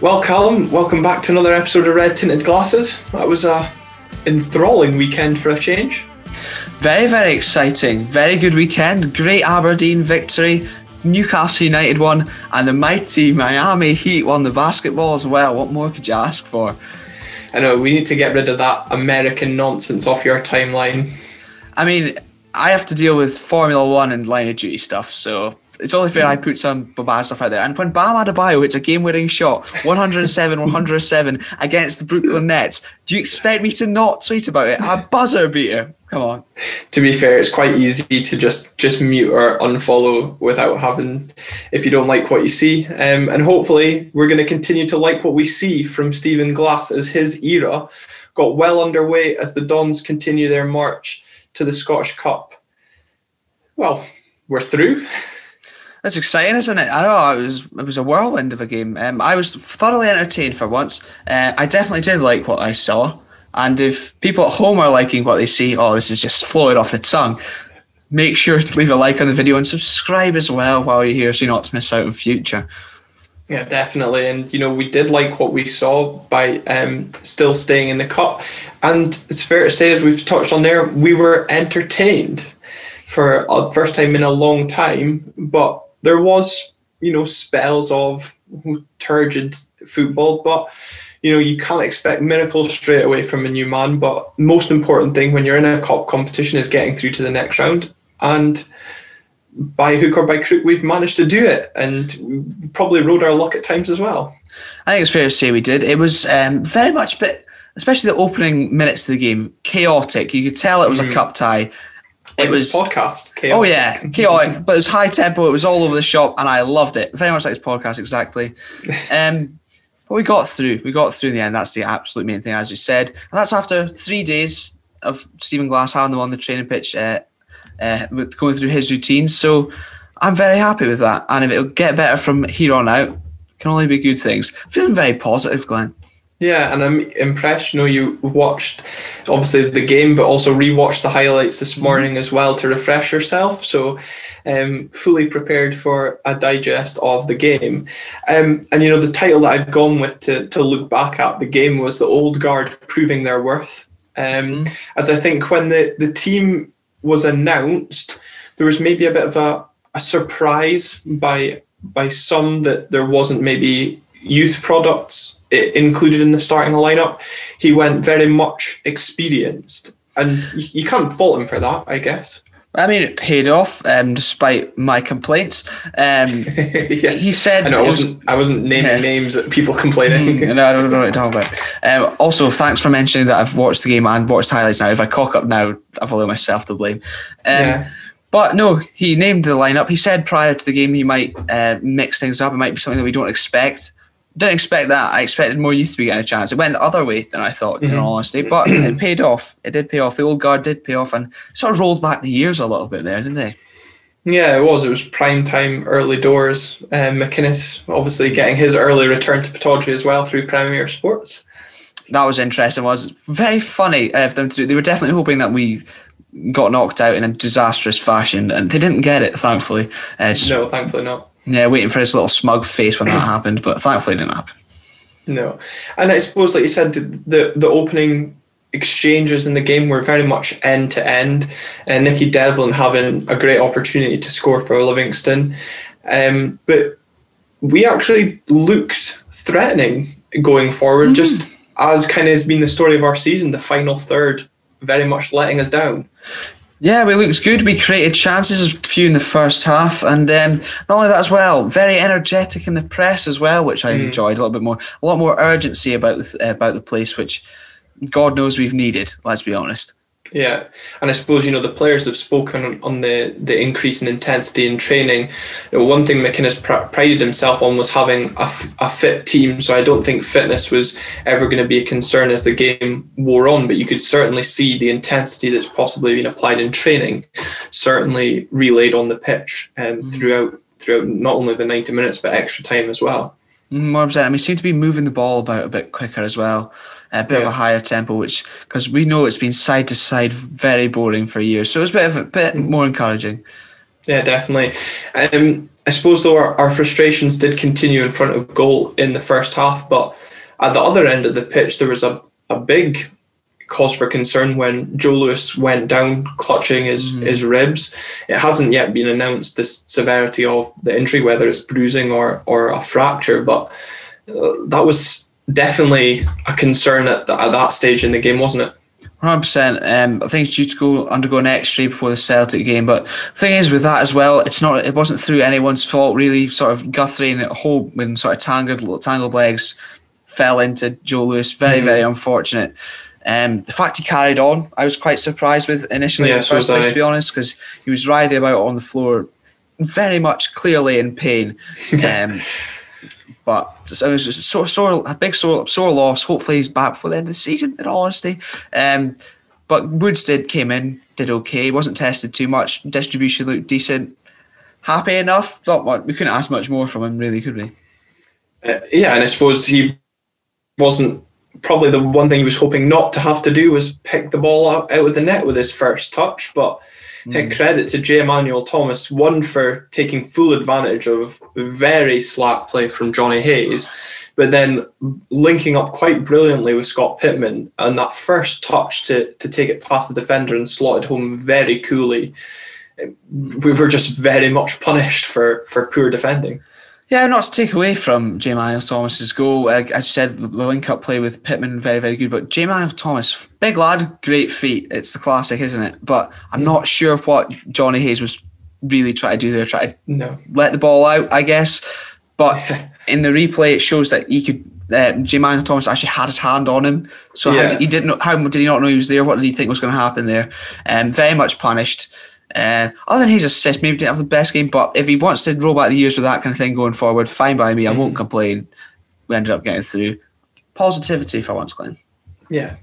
Well, Callum, welcome back to another episode of Red Tinted Glasses. That was a enthralling weekend for a change. Very, very exciting. Very good weekend. Great Aberdeen victory. Newcastle United won, and the mighty Miami Heat won the basketball as well. What more could you ask for? I know we need to get rid of that American nonsense off your timeline. I mean, I have to deal with Formula One and line of duty stuff, so it's only fair I put some bad stuff out there. And when Bam Adebayo hits a game-winning shot, 107, 107 against the Brooklyn Nets, do you expect me to not tweet about it? A buzzer beater. Come on. To be fair, it's quite easy to just just mute or unfollow without having, if you don't like what you see. Um, and hopefully, we're going to continue to like what we see from Stephen Glass as his era got well underway as the Dons continue their march to the Scottish Cup. Well, we're through. That's exciting, isn't it? I know it was it was a whirlwind of a game. Um, I was thoroughly entertained for once. Uh, I definitely did like what I saw. And if people at home are liking what they see, oh, this is just flowing off the tongue. Make sure to leave a like on the video and subscribe as well while you're here, so you not to miss out in future. Yeah, definitely. And, you know, we did like what we saw by um, still staying in the cup. And it's fair to say, as we've touched on there, we were entertained for a first time in a long time. But there was, you know, spells of turgid football. But, you know, you can't expect miracles straight away from a new man. But most important thing when you're in a cup competition is getting through to the next round. And by hook or by crook, we've managed to do it, and we probably rode our luck at times as well. I think it's fair to say we did. It was um, very much, but especially the opening minutes of the game, chaotic. You could tell it was mm. a cup tie. It, was, was podcast. Chaotic. Oh yeah, chaotic, but it was high tempo. It was all over the shop, and I loved it. Very much like this podcast, exactly. Um, but we got through. We got through in the end. That's the absolute main thing, as you said, and that's after three days of Stephen Glass having them on the training pitch. Uh, uh, with going through his routines. So I'm very happy with that. And if it'll get better from here on out, can only be good things. Feeling very positive, Glenn. Yeah, and I'm impressed. You know, you watched obviously the game, but also rewatched the highlights this mm-hmm. morning as well to refresh yourself. So, um, fully prepared for a digest of the game. Um, and you know, the title that I'd gone with to to look back at the game was the old guard proving their worth. Um, mm-hmm. As I think when the the team was announced, there was maybe a bit of a, a surprise by by some that there wasn't maybe youth products included in the starting lineup. He went very much experienced, and you, you can't fault him for that, I guess. I mean, it paid off, um, despite my complaints. Um, yeah. He said, I, know, I wasn't. Was, I wasn't naming yeah. names of people complaining. Mm, no, I don't know what you're talking about. Um, also, thanks for mentioning that I've watched the game and watched highlights now. If I cock up now, I've only myself to blame. Um, yeah. But no, he named the lineup. He said prior to the game he might uh, mix things up. It might be something that we don't expect didn't expect that. I expected more youth to be getting a chance. It went the other way than I thought, mm-hmm. in all honesty. But it paid off. It did pay off. The old guard did pay off and sort of rolled back the years a little bit there, didn't they? Yeah, it was. It was prime time, early doors. Um, McInnes obviously getting his early return to Pittodrie as well through Premier Sports. That was interesting. It was very funny of them to do. They were definitely hoping that we got knocked out in a disastrous fashion, and they didn't get it. Thankfully, uh, no, thankfully not. Yeah, waiting for his little smug face when that happened, but thankfully it didn't happen. No, and I suppose, like you said, the the, the opening exchanges in the game were very much end to end, and Nicky Devlin having a great opportunity to score for Livingston, um, but we actually looked threatening going forward, mm. just as kind of has been the story of our season. The final third very much letting us down. Yeah, we looked good. We created chances, a few in the first half, and um, not only that as well, very energetic in the press as well, which I mm. enjoyed a little bit more. A lot more urgency about the, about the place, which God knows we've needed. Let's be honest. Yeah, and I suppose you know the players have spoken on the the increase in intensity in training. You know, one thing McInnes pr- prided himself on was having a, f- a fit team. So I don't think fitness was ever going to be a concern as the game wore on. But you could certainly see the intensity that's possibly been applied in training, certainly relayed on the pitch um, mm-hmm. throughout throughout not only the ninety minutes but extra time as well. Mm, one percent. I mean, seem to be moving the ball about a bit quicker as well a bit yeah. of a higher tempo, which because we know it's been side to side very boring for years, so it's a bit of a bit mm. more encouraging. Yeah, definitely. Um, I suppose though our, our frustrations did continue in front of goal in the first half, but at the other end of the pitch there was a, a big cause for concern when Joe Lewis went down clutching his, mm. his ribs. It hasn't yet been announced the severity of the injury, whether it's bruising or, or a fracture, but uh, that was definitely a concern at, the, at that stage in the game, wasn't it? Hundred percent. Um, I think it's due to go undergo an X-ray before the Celtic game. But the thing is, with that as well, it's not. It wasn't through anyone's fault, really. Sort of Guthrie and Hope, when sort of tangled, tangled legs, fell into Joe Lewis. Very, mm-hmm. very unfortunate. Um, the fact he carried on, I was quite surprised with initially. Yeah, first place, to be honest, because he was writhing about on the floor, very much clearly in pain. Um, but it was sore, sore, a big sore, sore loss. Hopefully, he's back for the end of the season. In all honesty, um, but Woods did came in, did okay. He wasn't tested too much. Distribution looked decent. Happy enough. Thought we couldn't ask much more from him, really, could we? Uh, yeah, and I suppose he wasn't probably the one thing he was hoping not to have to do was pick the ball out, out of the net with his first touch. But mm. credit to J. Emmanuel Thomas, one for taking full advantage of very slack play from Jonny Hayes, but then linking up quite brilliantly with Scott Pittman and that first touch to, to take it past the defender and slot it home very coolly. We were just very much punished for, for poor defending. Yeah, not to take away from J. Manuel Thomas's goal. Uh, as you said, the link up play with Pittman, very, very good. But J. Manuel Thomas, big lad, great feet. It's the classic, isn't it? But I'm not sure what Jonny Hayes was really trying to do there. Try to no. let the ball out, I guess. But in the replay, it shows that he could. Uh, J. Manuel Thomas actually had his hand on him, so yeah. he didn't know. How did he not know he was there? What did he think was going to happen there? Um, very much punished. Uh, other than his assist, maybe didn't have the best game, but if he wants to roll back the years with that kind of thing going forward, fine by me. I won't mm. complain. We ended up getting through. Positivity for once, Glenn. Yeah,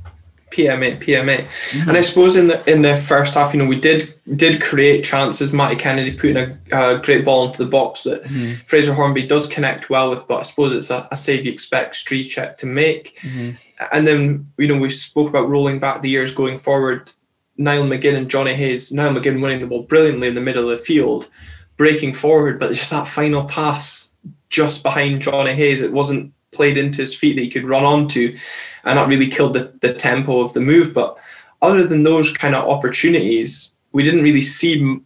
PMA, PMA. Mm-hmm. And I suppose in the in the first half, you know, we did did create chances. Matty Kennedy putting a, a great ball into the box that mm-hmm. Fraser Hornby does connect well with, but I suppose it's a, a save you expect Stryjek to make. Mm-hmm. And then you know we spoke about rolling back the years going forward. Niall McGinn and Jonny Hayes. Niall McGinn winning the ball brilliantly in the middle of the field, breaking forward, but just that final pass just behind Jonny Hayes, it wasn't played into his feet that he could run onto, and that really killed the, the tempo of the move. But other than those kind of opportunities, we didn't really see m-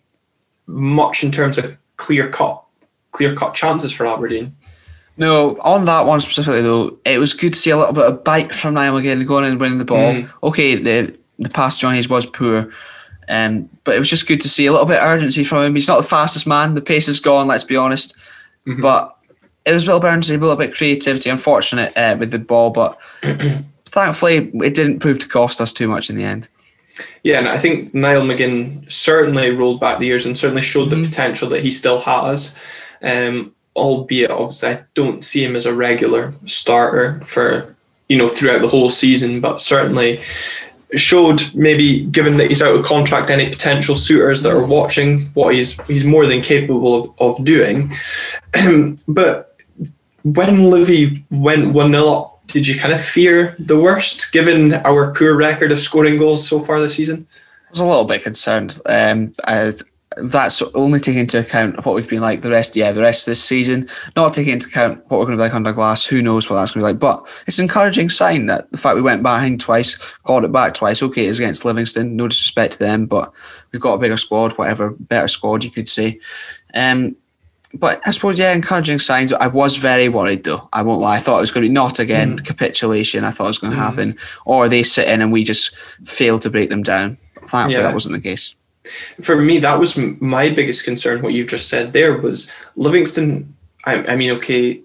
much in terms of clear cut, clear cut chances for Aberdeen. No, on that one specifically though, it was good to see a little bit of bite from Niall McGinn going and winning the ball. Mm. Okay, the the past Jonny's was poor. Um, but it was just good to see a little bit of urgency from him. He's not the fastest man. The pace is gone, let's be honest. Mm-hmm. But it was a little bit urgency, a little bit of creativity. Unfortunate uh, with the ball, but thankfully it didn't prove to cost us too much in the end. Yeah, and I think Niall McGinn certainly rolled back the years and certainly showed mm-hmm. the potential that he still has. Um, albeit, obviously, I don't see him as a regular starter for you know throughout the whole season, but certainly showed maybe given that he's out of contract any potential suitors that are watching what he's he's more than capable of, of doing. But when Livy went 1-0 up did you kind of fear the worst given our poor record of scoring goals so far this season? I was a little bit concerned. Um, I, that's only taking into account what we've been like the rest, yeah, the rest of this season. Not taking into account what we're going to be like under glass. Who knows what that's going to be like? But it's an encouraging sign that the fact we went behind twice, clawed it back twice. Okay, it's against Livingston. No disrespect to them, but we've got a bigger squad, whatever, better squad you could say. Um, but I suppose yeah, encouraging signs. I was very worried though. I won't lie. I thought it was going to be not again mm. capitulation. I thought it was going to mm. happen, or they sit in and we just fail to break them down. Thankfully, yeah. that wasn't the case for me, that was my biggest concern. What you've just said there was Livingston. I, I mean, okay,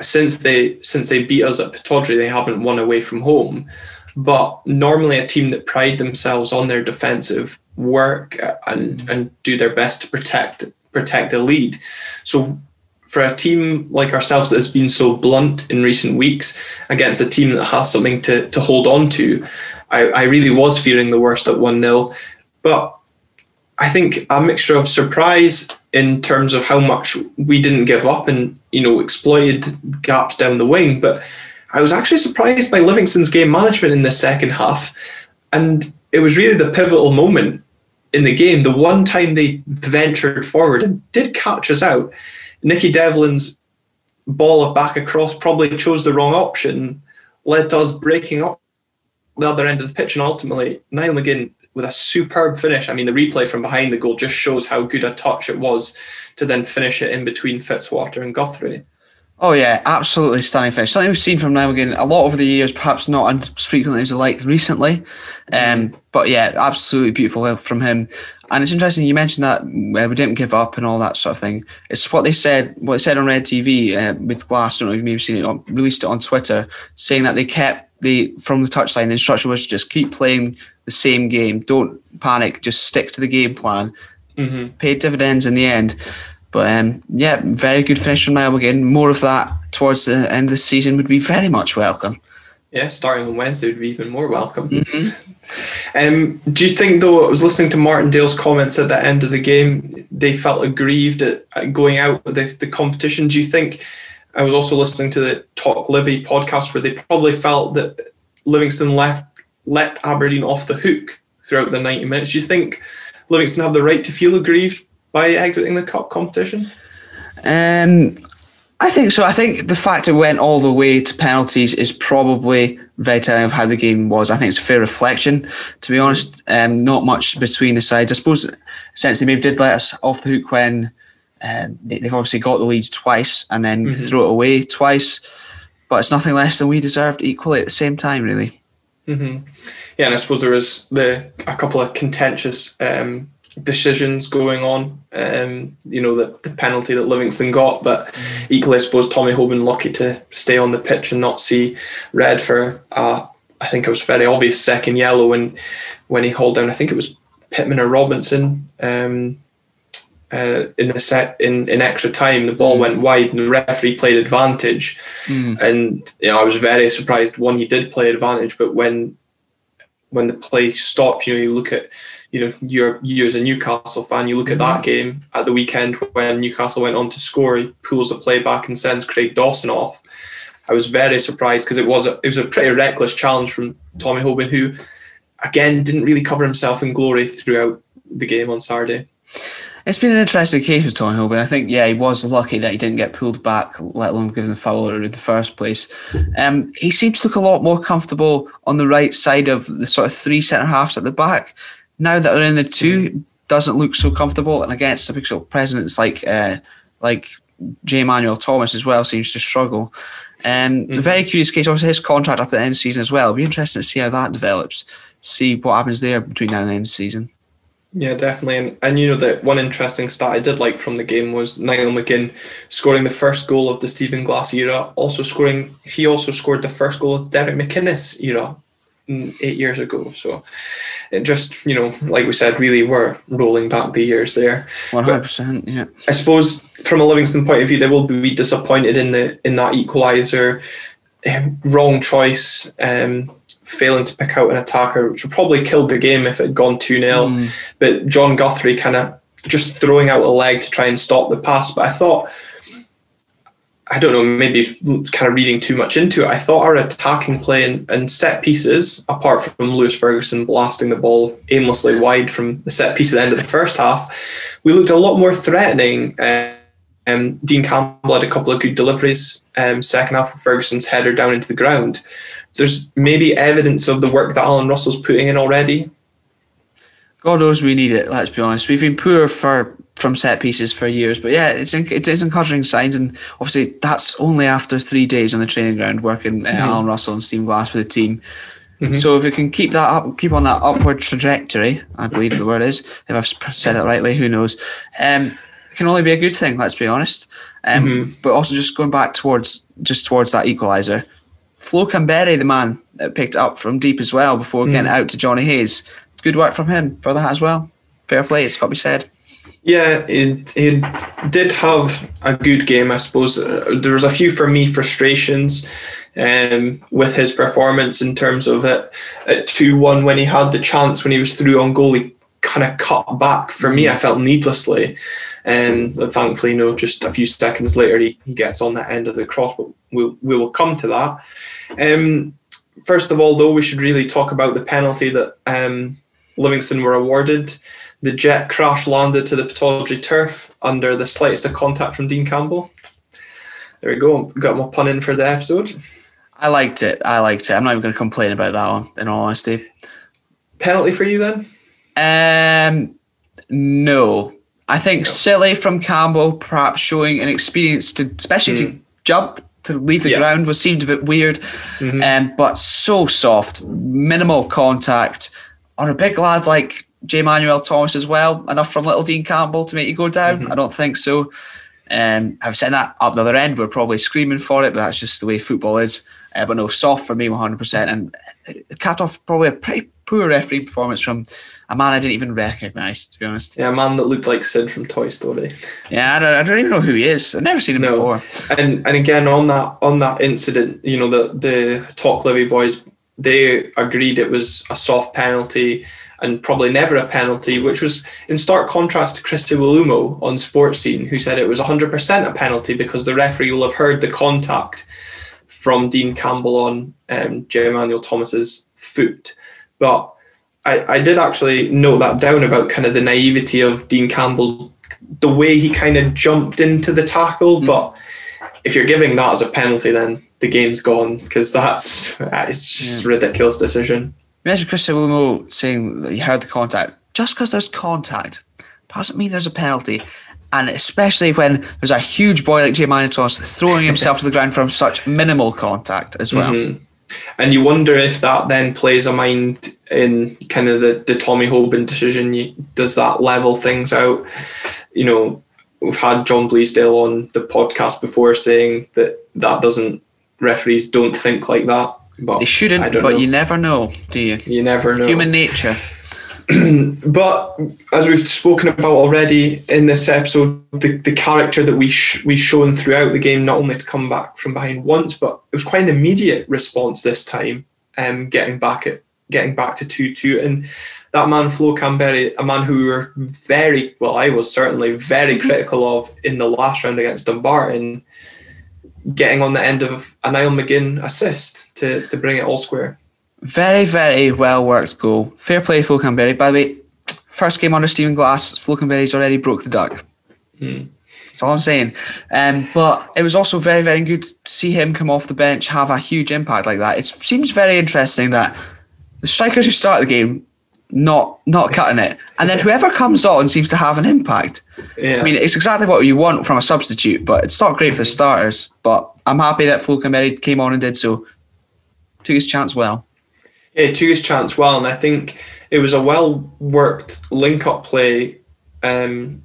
since they since they beat us at Pittodrie, they haven't won away from home. But normally, a team that pride themselves on their defensive work uh, and and do their best to protect protect the lead. So for a team like ourselves that has been so blunt in recent weeks against a team that has something to, to hold on to, I, I really was fearing the worst at 1 0. But I think a mixture of surprise in terms of how much we didn't give up and you know exploited gaps down the wing, but I was actually surprised by Livingston's game management in the second half, and it was really the pivotal moment in the game. The one time they ventured forward and did catch us out. Nicky Devlin's ball back across probably chose the wrong option, led to us breaking up the other end of the pitch, and ultimately Niall McGinn with a superb finish. I mean, the replay from behind the goal just shows how good a touch it was to then finish it in between Fitzwater and Guthrie. Oh yeah, absolutely stunning finish. Something we've seen from McGinn a lot over the years, perhaps not as frequently as I liked recently. Um, but yeah, absolutely beautiful from him. And it's interesting you mentioned that uh, we didn't give up and all that sort of thing. It's what they said. What they said on Red TV uh, with Glass. I don't know if you've maybe seen it. On, released it on Twitter, saying that they kept the from the touchline. The instruction was just keep playing the same game. Don't panic. Just stick to the game plan. Mm-hmm. Paid dividends in the end. But um, yeah, very good finish from Niall again. More of that towards the end of the season would be very much welcome. Yeah, starting on Wednesday would be even more welcome. Mm-hmm. Um, do you think, though, I was listening to Martindale's comments at the end of the game, they felt aggrieved at, at going out with the, the competition? Do you think, I was also listening to the Talk Livy podcast where they probably felt that Livingston left let Aberdeen off the hook throughout the 90 minutes. Do you think Livingston have the right to feel aggrieved by exiting the cup competition? Um, I think so. I think the fact it went all the way to penalties is probably very telling of how the game was. I think it's a fair reflection, to be honest. Um, not much between the sides. I suppose, since they maybe did let us off the hook when uh, they've obviously got the leads twice and then mm-hmm. throw it away twice, but it's nothing less than we deserved equally at the same time, really. Mm-hmm. Yeah, and I suppose there was the a couple of contentious um, decisions going on. Um, you know, the, the penalty that Livingston got, but equally, I suppose Tommy Hoban lucky to stay on the pitch and not see red for, uh, I think it was very obvious second yellow when when he hauled down. I think it was Pittman or Robinson. Um, uh, in the set in, in extra time, the ball went wide and the referee played advantage. Mm. And you know, I was very surprised. One, he did play advantage, but when when the play stopped, you know, you look at you know, you're you as a Newcastle fan, you look at that mm-hmm. game at the weekend when Newcastle went on to score, he pulls the play back and sends Craig Dawson off. I was very surprised because it was a it was a pretty reckless challenge from Tommy Hoban, who again didn't really cover himself in glory throughout the game on Saturday. It's been an interesting case with Tommy Hoban. I think, yeah, he was lucky that he didn't get pulled back, let alone given the foul in the first place. Um, he seems to look a lot more comfortable on the right side of the sort of three centre halves at the back now that they're in the two, doesn't look so comfortable. And against the big sort of presidents like uh, like J. Emmanuel Thomas as well seems to struggle. Um, mm-hmm. Very curious case. Obviously, his contract up at the end of the season as well. It'll be interesting to see how that develops. See what happens there between now and the end of the season. Yeah, definitely. And, and you know that one interesting stat I did like from the game was Niall McGinn scoring the first goal of the Stephen Glass era. Also scoring, he also scored the first goal of Derek McInnes era eight years ago. So it just, you know, like we said, really we're rolling back the years there. One hundred percent, yeah. I suppose from a Livingston point of view, they will be disappointed in the in that equaliser. Um, wrong choice, um, failing to pick out an attacker, which would probably killed the game if it had gone 2 0. Mm. But Jon Guthrie kind of just throwing out a leg to try and stop the pass. But I thought I don't know, maybe kind of reading too much into it. I thought our attacking play and, and, set pieces, apart from Lewis Ferguson blasting the ball aimlessly wide from the set piece at the end of the first half, we looked a lot more threatening. Um, Dean Campbell had a couple of good deliveries. Um, second half of Ferguson's header down into the ground. There's maybe evidence of the work that Alan Russell's putting in already. God knows we need it. Let's be honest. We've been poor for from set pieces for years. But yeah, it's it is encouraging signs, and obviously that's only after three days on the training ground working uh, mm-hmm. Alan Russell and Steve Glass with the team. Mm-hmm. So if we can keep that up, keep on that upward trajectory, I believe the word is. If I've said it rightly, who knows? Um, it can only be a good thing. Let's be honest. Um, mm-hmm. But also just going back towards just towards that equaliser. Flo Kamberi, the man that picked up from deep as well before getting mm. out to Jonny Hayes. Good work from him for that as well. Fair play, it's got to be said. Yeah, it, it did have a good game, I suppose. Uh, there was a few for me frustrations um, with his performance in terms of it at 2 1 when he had the chance when he was through on goal. He kind of cut back. For me, I mm. felt needlessly. And thankfully, you know, just a few seconds later, he, he gets on the end of the cross, but we'll, we will come to that. Um, first of all, though, we should really talk about the penalty that um, Livingston were awarded. The jet crash landed to the Pittodrie turf under the slightest of contact from Dean Campbell. There we go. Got my pun in for the episode. I liked it. I liked it. I'm not even going to complain about that one, in all honesty. Penalty for you then? Um, no. I think no. silly from Campbell, perhaps showing an experience to, especially mm. to jump to leave the yeah. ground was seemed a bit weird, mm-hmm. um, but so soft, minimal contact on a big lad like J. Manuel Thomas as well. Enough from little Dean Campbell to make you go down? Mm-hmm. I don't think so. Um, I've said that up the other end, we're probably screaming for it, but that's just the way football is. Uh, but no, soft for me 100%. And uh, cat off probably a pretty poor referee performance from a man I didn't even recognise, to be honest. Yeah, a man that looked like Sid from Toy Story. Yeah, I don't, I don't even know who he is. I've never seen him no. before. And and again on that on that incident, you know, the the Talk Livy boys, they agreed it was a soft penalty and probably never a penalty, which was in stark contrast to Christy Iwelumo on Sports Scene, who said it was 100% a penalty because the referee will have heard the contact from Dean Campbell on um, J. Emmanuel Thomas's foot. But I, I did actually note that down about kind of the naivety of Dean Campbell, the way he kind of jumped into the tackle. Mm. But if you're giving that as a penalty, then the game's gone because that's it's just yeah. a ridiculous decision. Imagine Chris Iwelumo saying that he heard the contact. Just because there's contact doesn't mean there's a penalty. And especially when there's a huge boy like Jay Manitos throwing himself to the ground from such minimal contact as well. Mm-hmm. And you wonder if that then plays a mind in kind of the, the Tommy Hoban decision. Does that level things out? You know, we've had John Bleasdale on the podcast before saying that that doesn't, referees don't think like that. But they shouldn't, but know. you never know, do you? You never know. Human nature. but as we've spoken about already in this episode, the, the character that we sh- we shown throughout the game, not only to come back from behind once, but it was quite an immediate response this time, um, getting back at getting back to two two, and that man Flo Kamberi, a man who we were very well, I was certainly very mm-hmm. critical of in the last round against Dumbarton getting on the end of a Niall McGinn assist to, to bring it all square. Very, very well worked goal. Fair play, Flo Kamberi. By the way, first game under Stephen Glass, Flo Kamberi's already broke the duck. Hmm. That's all I'm saying. Um, but it was also very, very good to see him come off the bench, have a huge impact like that. It seems very interesting that the strikers who start the game not not cutting it, and then whoever comes on seems to have an impact. Yeah. I mean, it's exactly what you want from a substitute, but it's not great for the starters. But I'm happy that Flo came on and did so. Took his chance well. Yeah, took his chance well, and I think it was a well worked link up play um,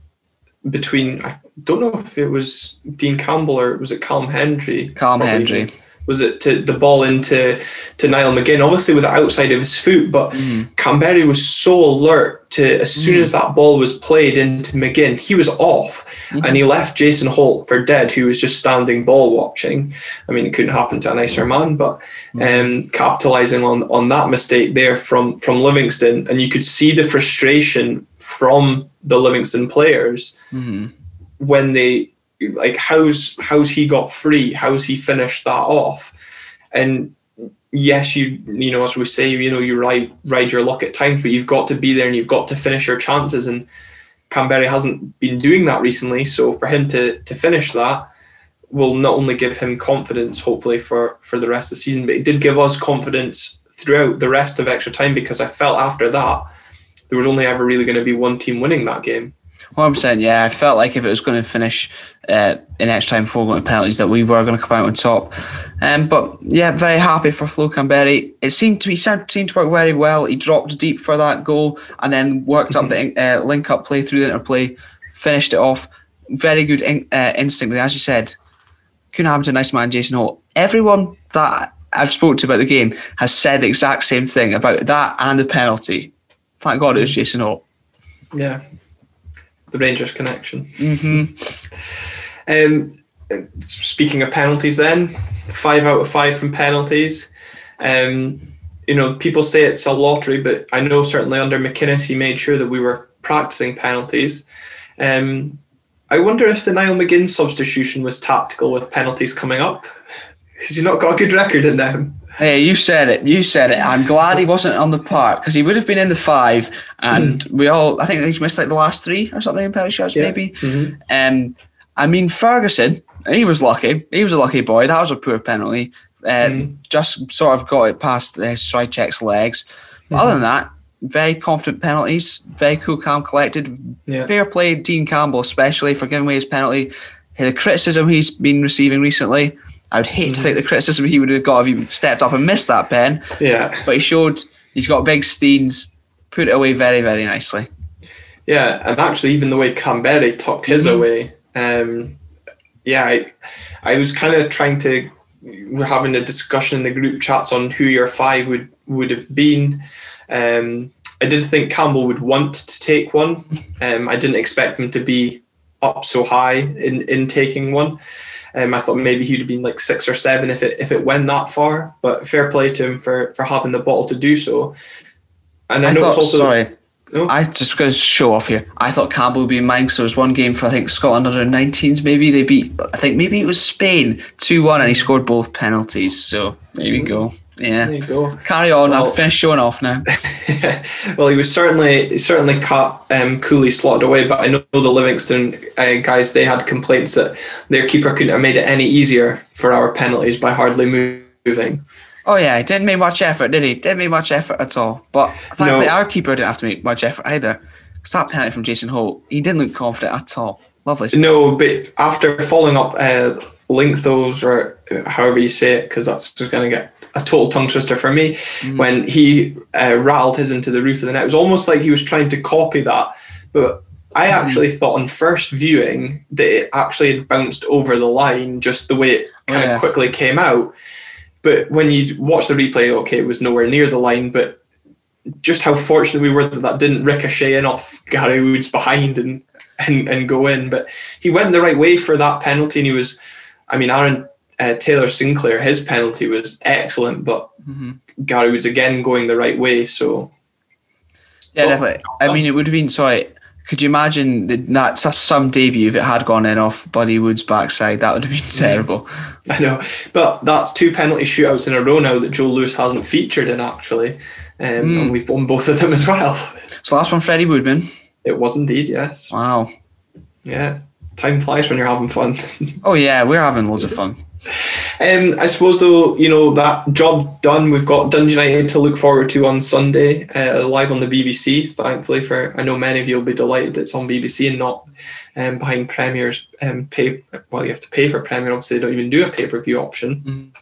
between. I don't know if it was Dean Campbell or it was it Callum Hendry. Callum Hendry was it to the ball into to Niall McGinn, obviously with the outside of his foot, but mm. Kamberi was so alert to as soon mm. as that ball was played into McGinn, he was off mm. and he left Jason Holt for dead, who was just standing ball watching. I mean, it couldn't happen to a nicer man, but mm. um, capitalizing on on that mistake there from from Livingston, and you could see the frustration from the Livingston players mm-hmm. when they like how's how's he got free? How's he finished that off? And yes, you you know as we say, you know you ride ride your luck at times, but you've got to be there and you've got to finish your chances. And Kamberi hasn't been doing that recently, so for him to to finish that will not only give him confidence, hopefully for for the rest of the season, but it did give us confidence throughout the rest of extra time because I felt after that there was only ever really going to be one team winning that game. One percent, yeah. I felt like if it was going to finish uh, in extra time before going to penalties, that we were going to come out on top. Um, but yeah, very happy for Flo Kamberi. It seemed to be seemed to work very well. He dropped deep for that goal and then worked up the uh, link up play through the interplay, finished it off. Very good in, uh, instinct, as you said. Couldn't happen to a nice man, Jason Holt. Everyone that I've spoken to about the game has said the exact same thing about that and the penalty. Thank God it was Jason Holt. Yeah, the Rangers connection. Mm-hmm. Um, speaking of penalties, then five out of five from penalties. Um, you know, people say it's a lottery, but I know certainly under McInnes he made sure that we were practicing penalties. Um, I wonder if the Niall McGinn substitution was tactical with penalties coming up. He's not got a good record in them. Hey, you said it. You said it. I'm glad he wasn't on the park because he would have been in the five, and we all. I think he missed like the last three or something in penalty shots, yeah. maybe. Mm-hmm. Um, I mean Ferguson. He was lucky. He was a lucky boy. That was a poor penalty. Uh, mm. Just sort of got it past uh, Soucek's legs. Mm-hmm. Other than that, very confident penalties. Very cool, calm, collected. Yeah. Fair play, Dean Campbell, especially for giving away his penalty. The criticism he's been receiving recently I would hate mm-hmm. to think the criticism he would have got if he stepped up and missed that pen. Yeah. But he showed he's got big steens, put it away very, very nicely. Yeah, and actually, even the way Kamberi tucked his mm-hmm. away, um, yeah, I, I was kind of trying to we're having a discussion in the group chats on who your five would would have been. Um, I did think Campbell would want to take one. Um, I didn't expect him to be up so high in in taking one. Um, I thought maybe he'd have been like six or seven if it if it went that far. But fair play to him for for having the bottle to do so. And I, I thought, also sorry. No? I just going to show off here. I thought Campbell would be in mine because there was one game for I think Scotland under 19s. Maybe they beat. I think maybe it was Spain two one, and he scored both penalties. So there you go. Yeah. There you go. Carry on. Well, I'm finished showing off now. well, he was certainly certainly caught um, coolly slotted away, but I know the Livingston uh, guys they had complaints that their keeper couldn't have made it any easier for our penalties by hardly moving. Oh yeah, he didn't make much effort, did he? Didn't make much effort at all. But thankfully, no. our keeper didn't have to make much effort either. Because that penalty from Jason Holt, he didn't look confident at all. Lovely. Stuff. No, but after following up uh, Linthos or however you say it, because that's just going to get a total tongue twister for me mm. when he uh, rattled his into the roof of the net. It was almost like he was trying to copy that, but I mm. actually mm. thought on first viewing that it actually had bounced over the line, just the way it kind yeah. of quickly came out. But when you watch the replay, okay, it was nowhere near the line, but just how fortunate we were that that didn't ricochet in off Gary Woods' behind and, and, and go in. But he went the right way for that penalty, and he was, I mean, Aaron uh, Taylor Sinclair, his penalty was excellent, but mm-hmm. Gary was again going the right way. So, yeah, definitely. I mean, it would have been sorry. Could you imagine that that's some debut if it had gone in off Buddy Wood's backside? That would have been terrible. I know, but that's two penalty shootouts in a row now that Joe Lewis hasn't featured in actually, um, mm. and we've won both of them as well. So last one, Freddie Woodman. It was indeed, yes. Wow. Yeah, time flies when you're having fun. oh yeah, we're having loads of fun. Um, I suppose though, you know that job done. We've got Dundee United to look forward to on Sunday, uh, live on the BBC. Thankfully, for I know many of you will be delighted it's on BBC and not um, behind Premier's um, pay. Well, you have to pay for Premier. Obviously, they don't even do a pay per view option.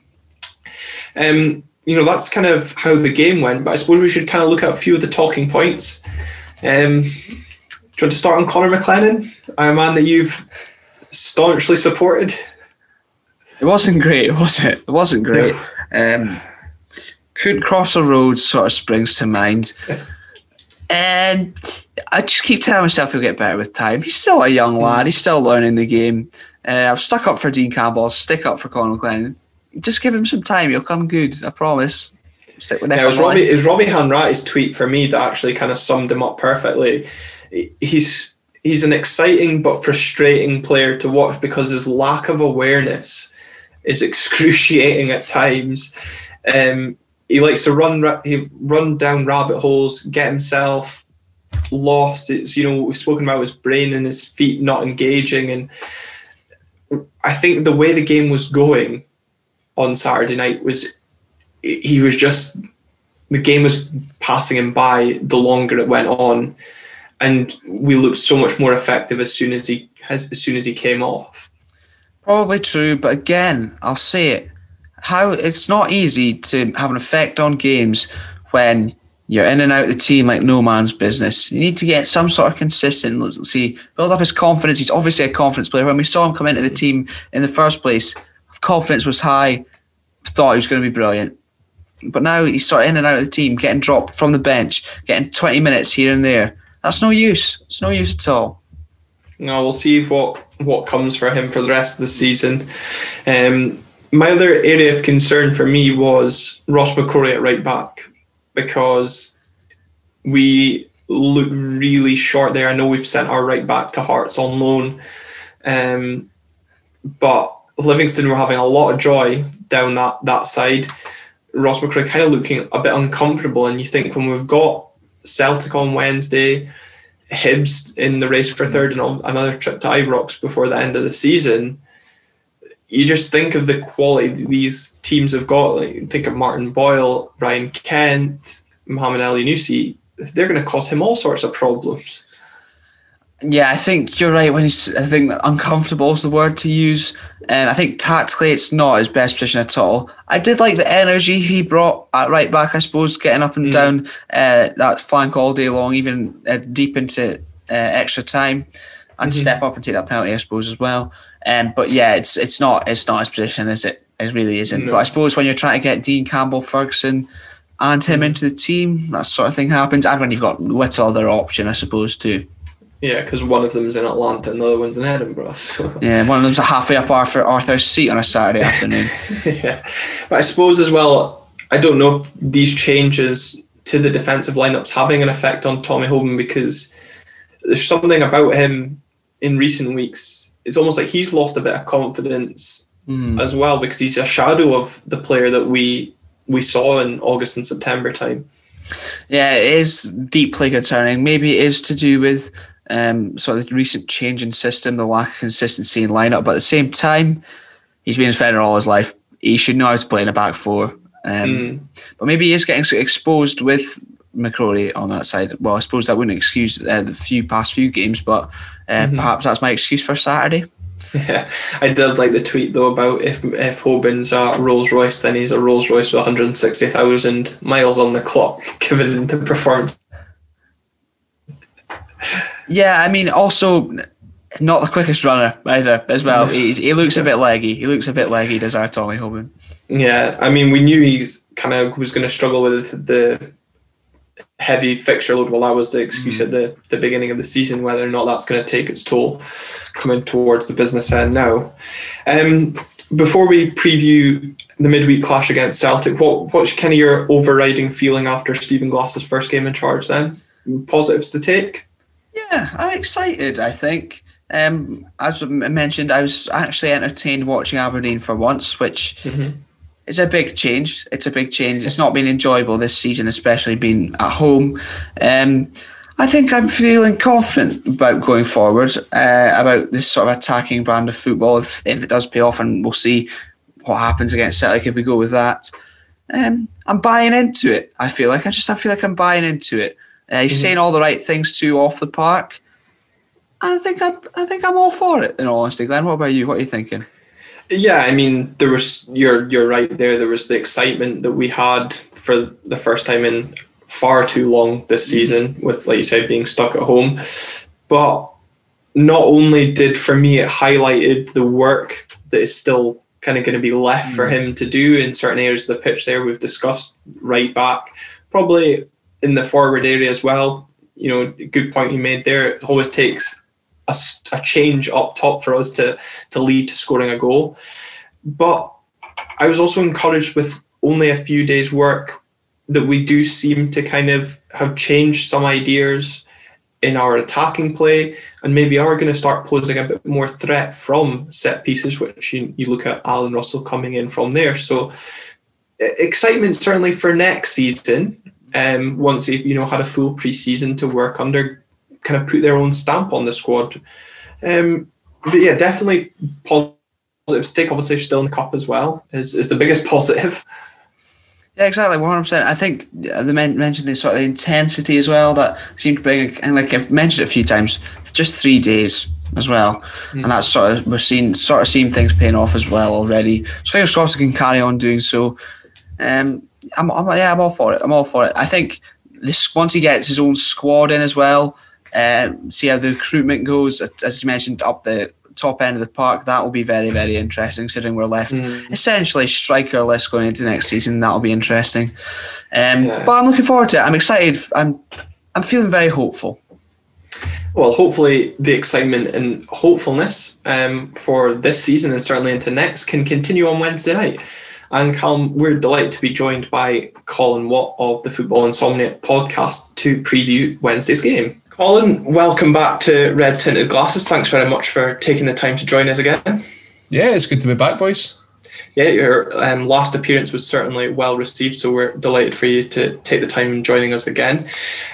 Mm. Um, you know that's kind of how the game went. But I suppose we should kind of look at a few of the talking points. Um, do you want to start on Connor McLennan, a man that you've staunchly supported? It wasn't great, was it? It wasn't great. Um, couldn't cross the road sort of springs to mind. And I just keep telling myself he'll get better with time. He's still a young hmm. lad. He's still learning the game. Uh, I've stuck up for Dean Campbell. I'll stick up for Connor McLennan. Just give him some time. He'll come good. I promise. Stick with yeah, it was Robbie. It was Robbie Hanratty's tweet for me that actually kind of summed him up perfectly. He's he's an exciting but frustrating player to watch because his lack of awareness is excruciating at times. Um, he likes to run he run down rabbit holes, get himself lost. It's you know we've spoken about his brain and his feet not engaging, and I think the way the game was going on Saturday night was he was just the game was passing him by the longer it went on, and we looked so much more effective as soon as he as, as soon as he came off. Probably true, but again, I'll say it. How it's not easy to have an effect on games when you're in and out of the team like no man's business. You need to get some sort of see, build up his confidence. He's obviously a confidence player. When we saw him come into the team in the first place, confidence was high. Thought he was going to be brilliant, but now he's sort of in and out of the team, getting dropped from the bench, getting 20 minutes here and there. That's no use. It's no use at all. No, we'll see what what comes for him for the rest of the season. Um, my other area of concern for me was Ross McCrorie at right back because we look really short there. I know we've sent our right back to Hearts on loan, um, but Livingston were having a lot of joy down that that side. Ross McCrorie kind of looking a bit uncomfortable, and you think when we've got Celtic on Wednesday, Hibs in the race for third, and another trip to Ibrox before the end of the season, you just think of the quality these teams have got. Like think of Martin Boyle, Ryan Kent, Mohamed Elyounoussi. They're going to cause him all sorts of problems. Yeah, I think you're right. When he's, I think uncomfortable is the word to use. And I think tactically, it's not his best position at all. I did like the energy he brought at right back. I suppose getting up and mm. down uh, that flank all day long, even uh, deep into uh, extra time, and mm-hmm. step up and take that penalty. I suppose as well. Um, but yeah, it's it's not it's not his position, is it? It really isn't. No. But I suppose when you're trying to get Dean Campbell Ferguson and him mm. into the team, that sort of thing happens. And when you've got little other option, I suppose too. Yeah, because one of them's in Atlanta and the other one's in Edinburgh. So. Yeah, one of them's a halfway up Arthur Arthur's seat on a Saturday afternoon. yeah, but I suppose as well, I don't know if these changes to the defensive lineups having an effect on Tommy Hoban because there's something about him in recent weeks. It's almost like he's lost a bit of confidence mm. as well because he's a shadow of the player that we we saw in August and September time. Yeah, it is deeply concerning. Maybe it is to do with um, sort of the recent change in system, the lack of consistency in lineup. But at the same time, he's been a defender all his life. He should know how to play in a back four. Um, mm. But maybe he is getting exposed with McCrorie on that side. Well, I suppose that wouldn't excuse uh, the few past few games, but uh, mm-hmm. perhaps that's my excuse for Saturday. Yeah, I did like the tweet though about if if Hoban's a Rolls Royce, then he's a Rolls Royce with 160,000 miles on the clock, given the performance yeah, I mean, also not the quickest runner either as well. He, he looks a bit leggy. He looks a bit leggy, does our Tommy Hoban. Yeah, I mean, we knew he's kind of was going to struggle with the heavy fixture load. Well, that was the excuse mm. at the, the beginning of the season. Whether or not that's going to take its toll coming towards the business end now. Um, before we preview the midweek clash against Celtic, what what's kind of your overriding feeling after Stephen Glass's first game in charge? Then positives to take. Yeah, I'm excited. I think. Um, as I mentioned, I was actually entertained watching Aberdeen for once, which mm-hmm. is a big change. It's a big change. It's not been enjoyable this season, especially being at home. Um, I think I'm feeling confident about going forward uh, about this sort of attacking brand of football. If, if it does pay off, and we'll see what happens against Celtic if we go with that. Um, I'm buying into it. I feel like I just I feel like I'm buying into it. Uh, he's mm-hmm. saying all the right things too off the park. I think I'm, I think I'm all for it. In all honesty, Glenn, what about you? What are you thinking? Yeah, I mean, there was you're you're right there. There was the excitement that we had for the first time in far too long this mm-hmm. season, with like you said, being stuck at home. But not only did for me it highlighted the work that is still kind of going to be left mm. for him to do in certain areas of the pitch. There we've discussed right back, probably in the forward area as well. You know, good point you made there. It always takes a, a change up top for us to to lead to scoring a goal. But I was also encouraged with only a few days' work that we do seem to kind of have changed some ideas in our attacking play and maybe are going to start posing a bit more threat from set pieces, which you, you look at Alan Russell coming in from there. So excitement certainly for next season um, once they've you know had a full preseason to work under, kind of put their own stamp on the squad. Um, but yeah, definitely positive. Stick obviously still in the cup as well is is the biggest positive. Yeah, exactly, one hundred percent. I think they mentioned the sort of intensity as well that seemed to bring, and like I've mentioned it a few times, just three days as well, mm. and that's sort of we're seeing sort of seeing things paying off as well already. So fingers crossed we can carry on doing so. Um, I'm, I'm, yeah, I'm all for it. I'm all for it. I think this once he gets his own squad in as well, uh, see how the recruitment goes. As you mentioned, up the top end of the park, that will be very, very interesting. Considering we're left mm. essentially strikerless going into next season, that'll be interesting. Um, yeah. But I'm looking forward to it. I'm excited. I'm, I'm feeling very hopeful. Well, hopefully the excitement and hopefulness um, for this season and certainly into next can continue on Wednesday night. And Callum, we're delighted to be joined by Colin Watt of the Football Insomniac podcast to preview Wednesday's game. Colin, welcome back to Red Tinted Glasses. Thanks very much for taking the time to join us again. Yeah, it's good to be back, boys. Yeah, your um, last appearance was certainly well received, so we're delighted for you to take the time in joining us again.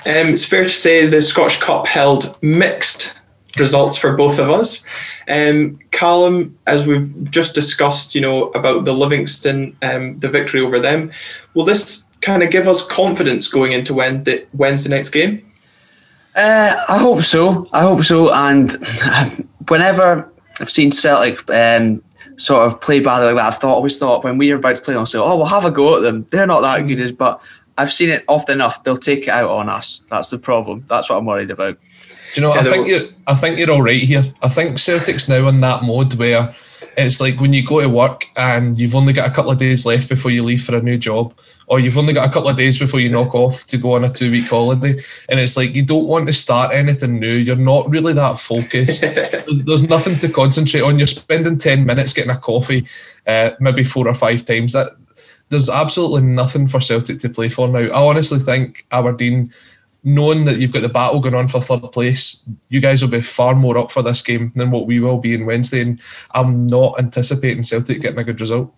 Um, it's fair to say the Scottish Cup held mixed results for both of us. Um, Callum, as we've just discussed, you know about the Livingston, um, the victory over them. Will this kind of give us confidence going into Wednesday, Wednesday night's game? Uh, I hope so. I hope so. And whenever I've seen Celtic um, sort of play badly like that, I've thought always thought when we are about to play, I'll say, "Oh, we'll have a go at them. They're not that good as." But I've seen it often enough. They'll take it out on us. That's the problem. That's what I'm worried about. Do you know? What? I think you're. I think you're all right here. I think Celtic's now in that mode where it's like when you go to work and you've only got a couple of days left before you leave for a new job, or you've only got a couple of days before you knock off to go on a two week holiday. And it's like you don't want to start anything new. You're not really that focused. there's, there's, nothing to concentrate on. You're spending 10 minutes getting a coffee, uh, maybe four or five times. That There's absolutely nothing for Celtic to play for now. I honestly think Aberdeen knowing that you've got the battle going on for third place, you guys will be far more up for this game than what we will be in Wednesday. And I'm not anticipating Celtic getting a good result.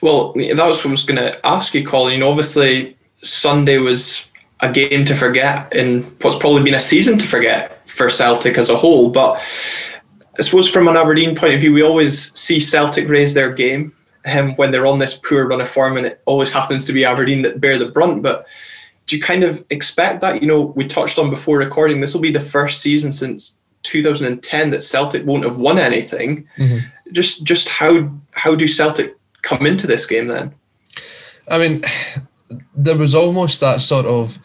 Well, that was what I was going to ask you, Colin. Obviously, Sunday was a game to forget in what's probably been a season to forget for Celtic as a whole. But I suppose from an Aberdeen point of view, we always see Celtic raise their game um, when they're on this poor run of form, and it always happens to be Aberdeen that bear the brunt. But do you kind of expect that? You know, we touched on before recording, this will be the first season since 2010 that Celtic won't have won anything. Mm-hmm. Just just how how do Celtic come into this game then? I mean, there was almost that sort of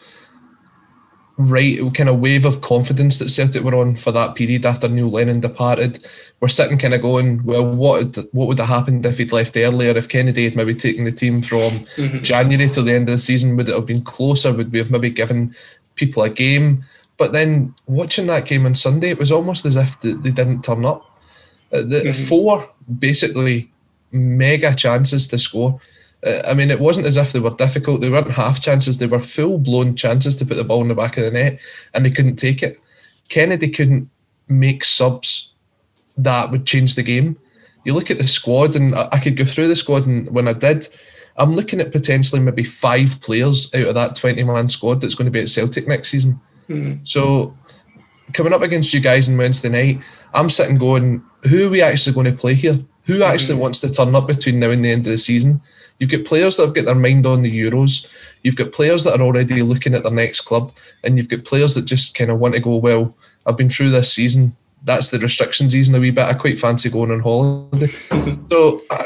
right kind of wave of confidence that Celtic were on for that period after Neil Lennon departed. We're sitting kind of going, well, what what would have happened if he'd left earlier? If Kennedy had maybe taken the team from mm-hmm. January to the end of the season, would it have been closer? Would we have maybe given people a game? But then watching that game on Sunday, it was almost as if they, they didn't turn up. The mm-hmm. four basically mega chances to score I mean, it wasn't as if they were difficult. They weren't half chances. They were full blown chances to put the ball in the back of the net, and they couldn't take it. Kennedy couldn't make subs that would change the game. You look at the squad, and I could go through the squad, and when I did, I'm looking at potentially maybe five players out of that 20 man squad that's going to be at Celtic next season. Mm-hmm. So, coming up against you guys on Wednesday night, I'm sitting going, who are we actually going to play here? Who actually mm-hmm. wants to turn up between now and the end of the season? You've got players that have got their mind on the Euros. You've got players that are already looking at their next club, and you've got players that just kind of want to go. Well, I've been through this season. That's the restriction season a wee bit. I quite fancy going on holiday. so uh,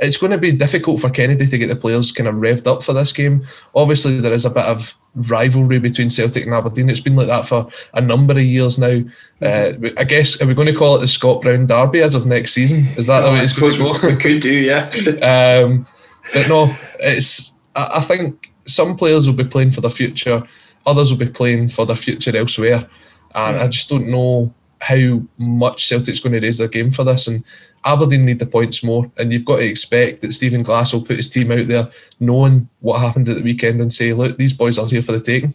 it's going to be difficult for Kennedy to get the players kind of revved up for this game. Obviously, there is a bit of rivalry between Celtic and Aberdeen. It's been like that for a number of years now. Uh, I guess are we going to call it the Scott Brown Derby as of next season? Is that the way it's going to go? We could do, yeah. um, but no, it's. I think some players will be playing for the future, others will be playing for their future elsewhere, and I just don't know how much Celtic's going to raise their game for this. And Aberdeen need the points more, and you've got to expect that Stephen Glass will put his team out there knowing what happened at the weekend and say, look, these boys are here for the taking.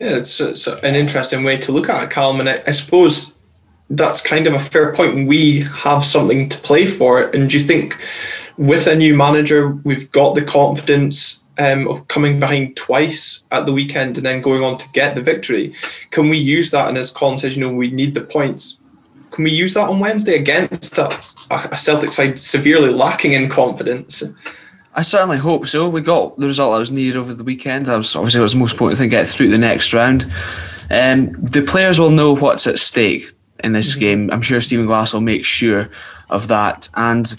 Yeah, it's, it's an interesting way to look at it, Callum, and I, I suppose that's kind of a fair point. We have something to play for, and do you think with a new manager, we've got the confidence um, of coming behind twice at the weekend and then going on to get the victory? Can we use that? And as Colin says, you know, we need the points can we use that on Wednesday against a, a Celtic side severely lacking in confidence? I certainly hope so. We got the result I was needed over the weekend. That was obviously was the most important thing: get through the next round. Um, the players will know what's at stake in this mm-hmm. game. I'm sure Stephen Glass will make sure of that. And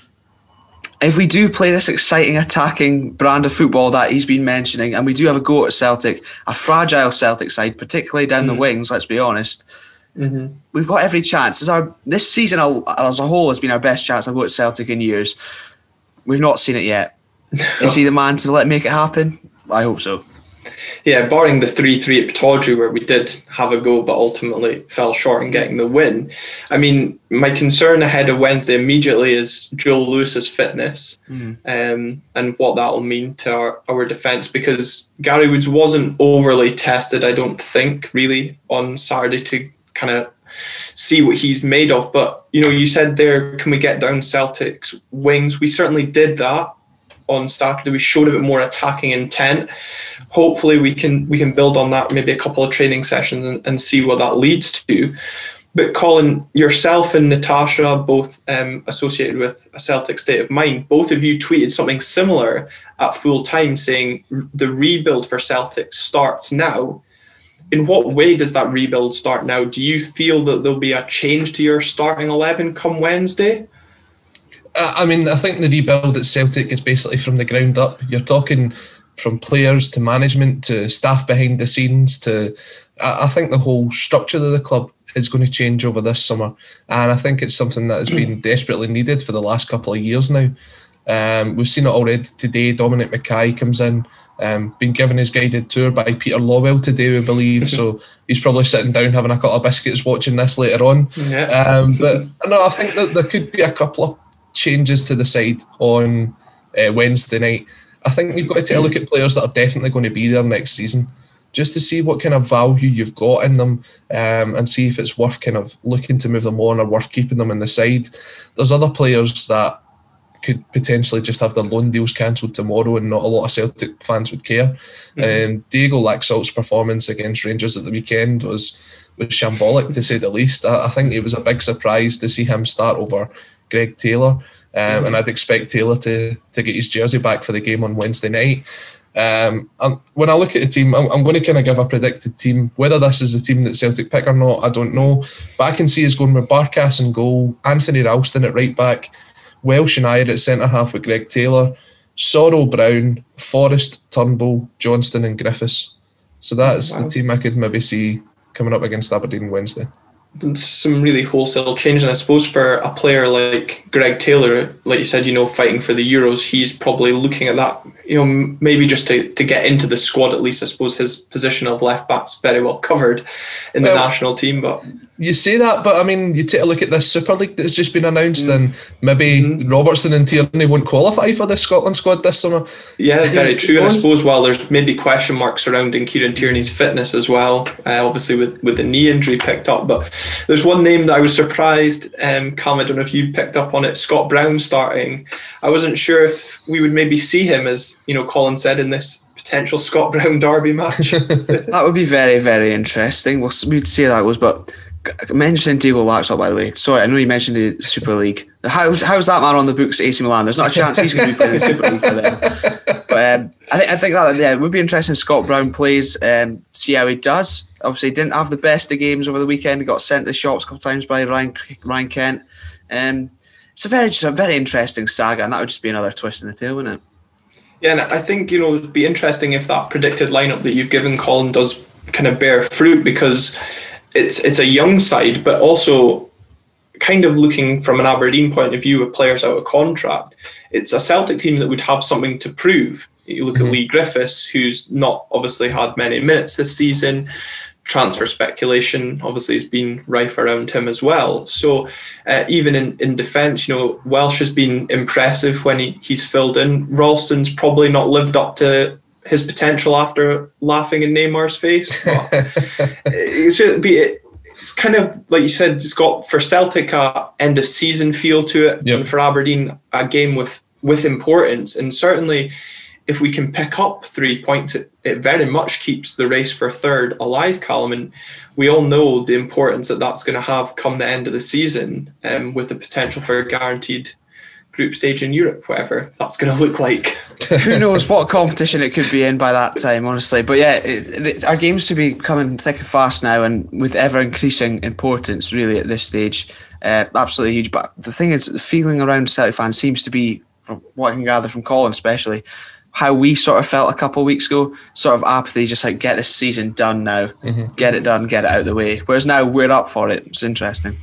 if we do play this exciting attacking brand of football that he's been mentioning, and we do have a go at Celtic, a fragile Celtic side, particularly down mm-hmm. the wings. Let's be honest. Mm-hmm. We've got every chance. This, our, this season as a whole has been our best chance. I've got Celtic in years. We've not seen it yet. Is he the man to let make it happen? I hope so. Yeah, barring the 3 3 at Pittodrie, where we did have a go but ultimately fell short in getting the win. I mean, my concern ahead of Wednesday immediately is Joe Lewis's fitness mm. um, and what that will mean to our, our defence because Gary Woods wasn't overly tested, I don't think, really, on Saturday to kind of see what he's made of. But you know, you said there, can we get down Celtic's wings? We certainly did that on Saturday. We showed a bit more attacking intent. Hopefully, we can we can build on that. Maybe a couple of training sessions and, and see what that leads to. But Colin, yourself and Natasha, both um, associated with a Celtic state of mind, both of you tweeted something similar at full time, saying the rebuild for Celtic starts now. In what way does that rebuild start now? Do you feel that there'll be a change to your starting eleven come Wednesday? I mean, I think the rebuild at Celtic is basically from the ground up. You're talking from players to management to staff behind the scenes to. I think the whole structure of the club is going to change over this summer, and I think it's something that has been desperately needed for the last couple of years now. Um, we've seen it already today. Dominic McKay comes in, um, been given his guided tour by Peter Lawwell today, we believe. so he's probably sitting down having a couple of biscuits watching this later on. Yeah. Um, but no, I think that there could be a couple of changes to the side on uh, Wednesday night. I think you've got to take a look at players that are definitely going to be there next season, just to see what kind of value you've got in them, um, and see if it's worth kind of looking to move them on or worth keeping them in the side. There's other players that could potentially just have their loan deals cancelled tomorrow, and not a lot of Celtic fans would care. Mm-hmm. Um, Diego Laxalt's performance against Rangers at the weekend was was shambolic to say the least. I, I think it was a big surprise to see him start over Greg Taylor. Um, and I'd expect Taylor to to get his jersey back for the game on Wednesday night. Um, when I look at the team, I'm, I'm, going to kind of give a predicted team. Whether this is the team that Celtic pick or not, I don't know. But I can see us going with Barkas and goal, Anthony Ralston at right back, Welsh and Ajer at centre half with Greg Taylor, Soro Brown, Forrest, Turnbull, Johnston, and Griffiths. So that's wow. the team I could maybe see coming up against Aberdeen Wednesday some really wholesale change. And I suppose for a player like Greg Taylor, like you said, you know, fighting for the Euros, he's probably looking at that, you know, maybe just to, to get into the squad at least. I suppose his position of left back's very well covered in the well, national team. But you say that, but I mean, you take a look at this Super League that's just been announced, mm. and maybe mm-hmm. Robertson and Tierney won't qualify for the Scotland squad this summer. Yeah, very true. And I suppose while there's maybe question marks surrounding Kieran Tierney's fitness as well, uh, obviously with, with the knee injury picked up. But there's one name that I was surprised, um, Cam, I don't know if you picked up on it, Scott Brown starting. I wasn't sure if we would maybe see him, as you know, Colin said, in this potential Scott Brown derby match. that would be very, very interesting. We'll, we'd see how that goes, but mentioning Diego Laxalt, by the way. Sorry, I know you mentioned the Super League. How's, how's that man on the books at AC Milan? There's not a chance he's going to be playing the Super League for them. But um, I think I think that yeah, it would be interesting. Scott Brown plays, um, see how he does. Obviously, didn't have the best of games over the weekend. He got sent to the shops a couple of times by Ryan Ryan Kent. Um, it's a very just a very interesting saga, and that would just be another twist in the tail, wouldn't it? Yeah, and I think you know it'd be interesting if that predicted lineup that you've given Colin does kind of bear fruit because it's it's a young side, but also kind of looking from an Aberdeen point of view with players out of contract. It's a Celtic team that would have something to prove. You look mm-hmm. at Leigh Griffiths, who's not obviously had many minutes this season. Transfer speculation obviously has been rife around him as well. So uh, even in, in defence, you know, Welsh has been impressive when he, he's filled in. Ralston's probably not lived up to his potential after laughing in Neymar's face. it's just be it's kind of like you said, it's got for Celtic a end of season feel to it, yep. and for Aberdeen a game with with importance. And certainly, if we can pick up three points, it, it very much keeps the race for third alive, Callum. And we all know the importance that that's going to have come the end of the season, um, with the potential for guaranteed group stage in Europe, whatever that's going to look like. Who knows what competition it could be in by that time, honestly. But yeah, it, it, our games to be coming thick and fast now, and with ever increasing importance, really at this stage, uh, absolutely huge. But the thing is, the feeling around Celtic fans seems to be, from what I can gather from Colin, especially. How we sort of felt a couple of weeks ago, sort of apathy, just like get this season done now, mm-hmm. get it done, get it out of the way. Whereas now we're up for it. It's interesting.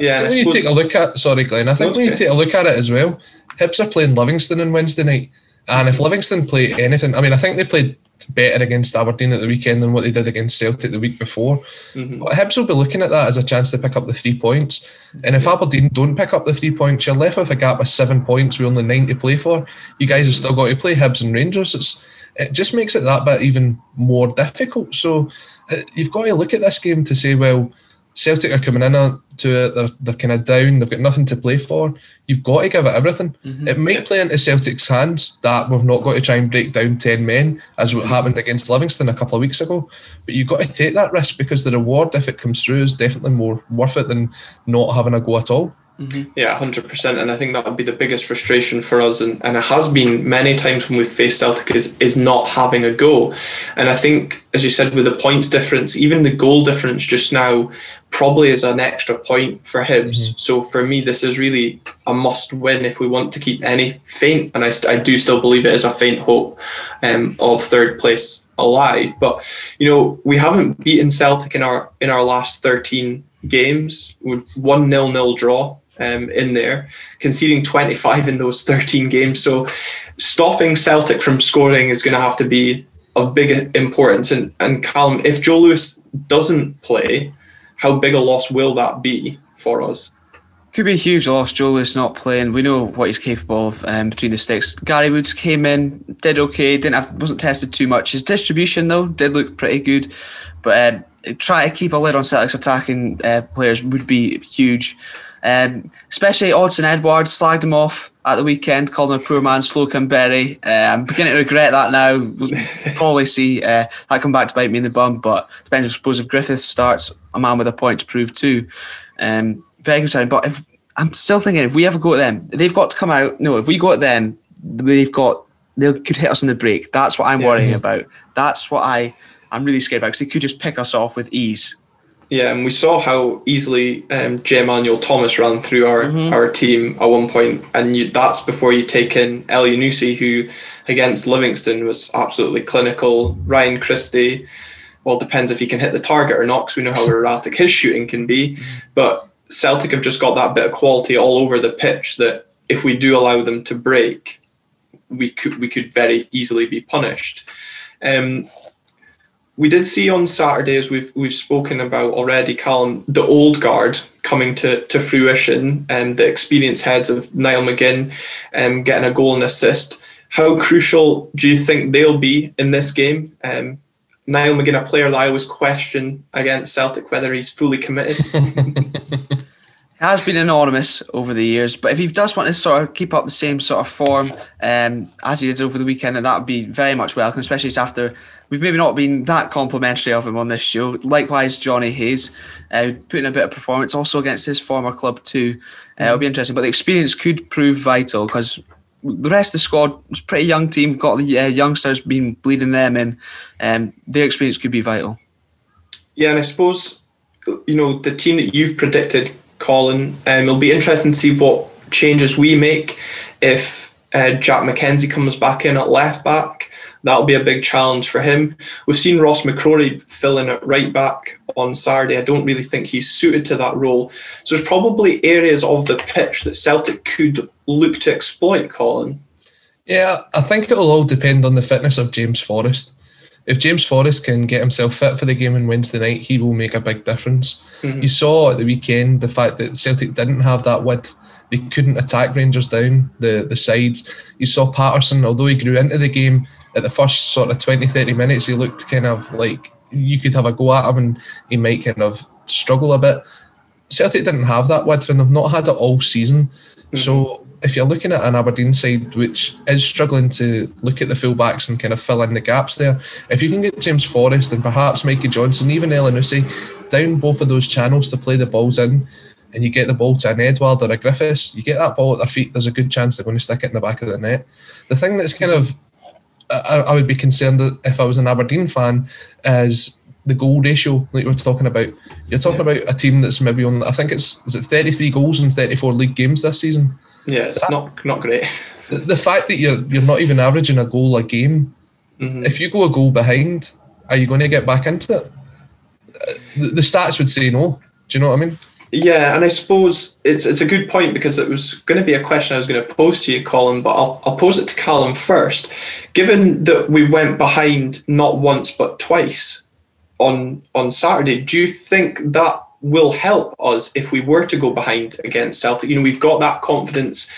Yeah, when you take a look at sorry, Glenn, I think when you take a look at it as well, Hibs are playing Livingston on Wednesday night, and if Livingston play anything, I mean, I think they played better against Aberdeen at the weekend than what they did against Celtic the week before. Mm-hmm. But Hibs will be looking at that as a chance to pick up the three points. And if Aberdeen don't pick up the three points, you're left with a gap of seven points with only nine to play for. You guys have still got to play Hibs and Rangers. It's, it just makes it that bit even more difficult. So uh, you've got to look at this game to say, well, Celtic are coming in to it, they're, they're kind of down, they've got nothing to play for. You've got to give it everything. Mm-hmm. It might play into Celtic's hands that we've not got to try and break down 10 men, as what happened against Livingston a couple of weeks ago. But you've got to take that risk because the reward, if it comes through, is definitely more worth it than not having a go at all. Mm-hmm. Yeah, hundred percent, and I think that would be the biggest frustration for us, and, and it has been many times when we've faced Celtic is is not having a go, and I think as you said with the points difference, even the goal difference just now probably is an extra point for Hibs. Mm-hmm. So for me, this is really a must win if we want to keep any faint, and I, I do still believe it is a faint hope um, of third place alive. But you know we haven't beaten Celtic in our in our last thirteen games with one nil nil draw um, in there, conceding 25 in those 13 games. So stopping Celtic from scoring is going to have to be of big importance. And, and Callum, if Joe Lewis doesn't play, how big a loss will that be for us? Could be a huge loss. Joe Lewis not playing. We know what he's capable of um, between the sticks. Gary Woods came in, did okay, didn't have, wasn't tested too much. His distribution though did look pretty good, but uh, try to keep a lid on Celtic's attacking uh, players would be huge. Um, especially Odsonne Edouard slagged him off at the weekend, called him a poor man's Flo Kamberi. Uh, I'm beginning to regret that now. We'll probably see uh, that come back to bite me in the bum, but depends. I suppose if Griffiths starts, a man with a point to prove too. Um, very concerned. But if I'm still thinking, if we ever go to them, they've got to come out. No, if we go at them, they've got they could hit us in the break. That's what I'm yeah, worrying yeah. about. That's what I I'm really scared about because they could just pick us off with ease. Yeah, and we saw how easily um, Jay Emmanuel-Thomas ran through our, mm-hmm. our team at one point, and you, that's before you take in Elyounoussi, who against Livingston was absolutely clinical. Ryan Christie, well, depends if he can hit the target or not, because we know how erratic his shooting can be. Mm-hmm. But Celtic have just got that bit of quality all over the pitch that if we do allow them to break, we could we could very easily be punished. Um, we did see on Saturday, as we've we've spoken about already, Callum, the old guard coming to, to fruition, and um, the experienced heads of Niall McGinn um, getting a goal and assist. How crucial do you think they'll be in this game? Um, Niall McGinn, a player that I always question against Celtic whether he's fully committed. has been anonymous over the years, but if he does want to sort of keep up the same sort of form um, as he did over the weekend, that would be very much welcome, especially after we've maybe not been that complimentary of him on this show. Likewise, Jonny Hayes uh, putting a bit of performance also against his former club too. Uh, it'll be interesting, but the experience could prove vital because the rest of the squad is pretty young team. Got the uh, youngsters been bleeding them in, and um, their experience could be vital. Yeah, and I suppose you know the team that you've predicted, Colin. Um, it'll be interesting to see what changes we make if uh, Jack MacKenzie comes back in at left back that'll be a big challenge for him. We've seen Ross McCrorie fill in at right back on Saturday. I don't really think he's suited to that role. So there's probably areas of the pitch that Celtic could look to exploit, Colin. Yeah, I think it'll all depend on the fitness of James Forrest. If James Forrest can get himself fit for the game on Wednesday night, he will make a big difference. Mm-hmm. You saw at the weekend the fact that Celtic didn't have that width they couldn't attack Rangers down the, the sides. You saw Patterson, although he grew into the game, at the first sort of 20, 30 minutes, he looked kind of like you could have a go at him and he might kind of struggle a bit. Celtic didn't have that width and they've not had it all season. Mm-hmm. So if you're looking at an Aberdeen side which is struggling to look at the fullbacks and kind of fill in the gaps there, if you can get James Forrest and perhaps Mikey Johnston, even Elyounoussi, down both of those channels to play the balls in, and you get the ball to an Edouard or a Griffiths, you get that ball at their feet, there's a good chance they're going to stick it in the back of the net. The thing that's kind of I, I would be concerned that if I was an Aberdeen fan, is the goal ratio like we're talking about. You're talking yeah. about a team that's maybe on. I think it's is it 33 goals in 34 league games this season. Yeah, it's that, not not great. The, the, fact that you're you're not even averaging a goal a game. Mm-hmm. If you go a goal behind, are you going to get back into it? The, the stats would say no. Do you know what I mean? Yeah, and I suppose it's it's a good point because it was going to be a question I was going to pose to you, Colin, but I'll, I'll pose it to Callum first. Given that we went behind not once but twice on on Saturday, do you think that will help us if we were to go behind against Celtic? You know, we've got that confidence,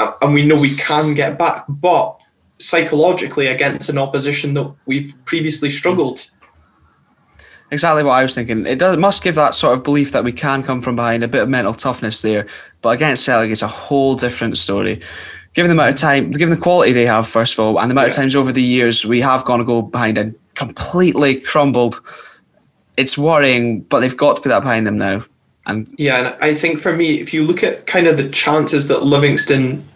uh, and we know we can get back, but psychologically against an opposition that we've previously struggled exactly what I was thinking. It does it must give that sort of belief that we can come from behind, a bit of mental toughness there. But against Celtic, it's a whole different story. Given the amount of time, given the quality they have, first of all, and the amount yeah. of times over the years we have gone to go behind and completely crumbled, it's worrying. But they've got to put that behind them now. And yeah, and I think for me, if you look at kind of the chances that Livingston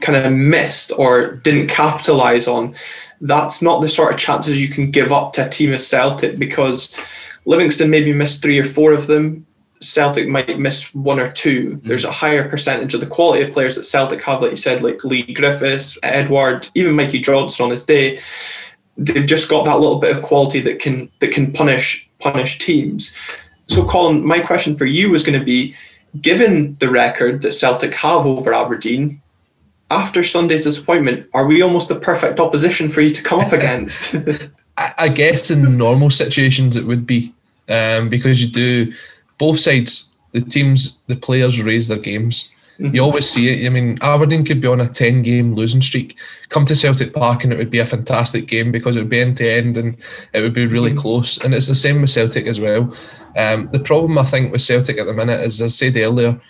kind of missed or didn't capitalize on, that's not the sort of chances you can give up to a team of Celtic because Livingston maybe missed three or four of them. Celtic might miss one or 2 mm-hmm. There's a higher percentage of the quality of players that Celtic have, like you said, like Leigh Griffiths, Edouard, even Mikey Johnston on his day. They've just got that little bit of quality that can that can punish punish teams. So, Colin, my question for you was going to be: given the record that Celtic have over Aberdeen, after Sunday's disappointment, are we almost the perfect opposition for you to come up against? I guess in normal situations it would be um, because you do both sides, the teams, the players raise their games. Mm-hmm. You always see it. I mean, Aberdeen could be on a 10 game losing streak. Come to Celtic Park and it would be a fantastic game because it would be end to end and it would be really mm-hmm. close. And it's the same with Celtic as well. Um, the problem I think with Celtic at the minute is, as I said earlier,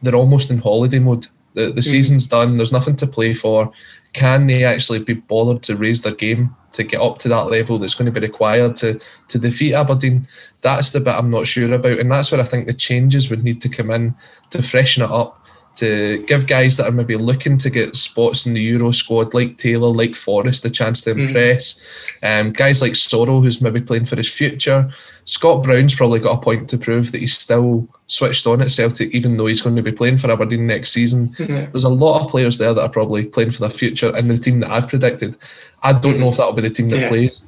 they're almost in holiday mode. The the mm. season's done. There's nothing to play for. Can they actually be bothered to raise their game to get up to that level that's going to be required to to defeat Aberdeen? That's the bit I'm not sure about, and that's where I think the changes would need to come in to freshen it up to give guys that are maybe looking to get spots in the Euro squad, like Taylor, like Forrest, a chance to hmm. impress. Mm. Um, guys like Soro, who's maybe playing for his future. Scott Brown's probably got a point to prove that he's still switched on at Celtic, even though he's going to be playing for Aberdeen next season. Mm-hmm. There's a lot of players there that are probably playing for the future in the team that I've predicted. I don't know if that'll be the team that yeah. plays.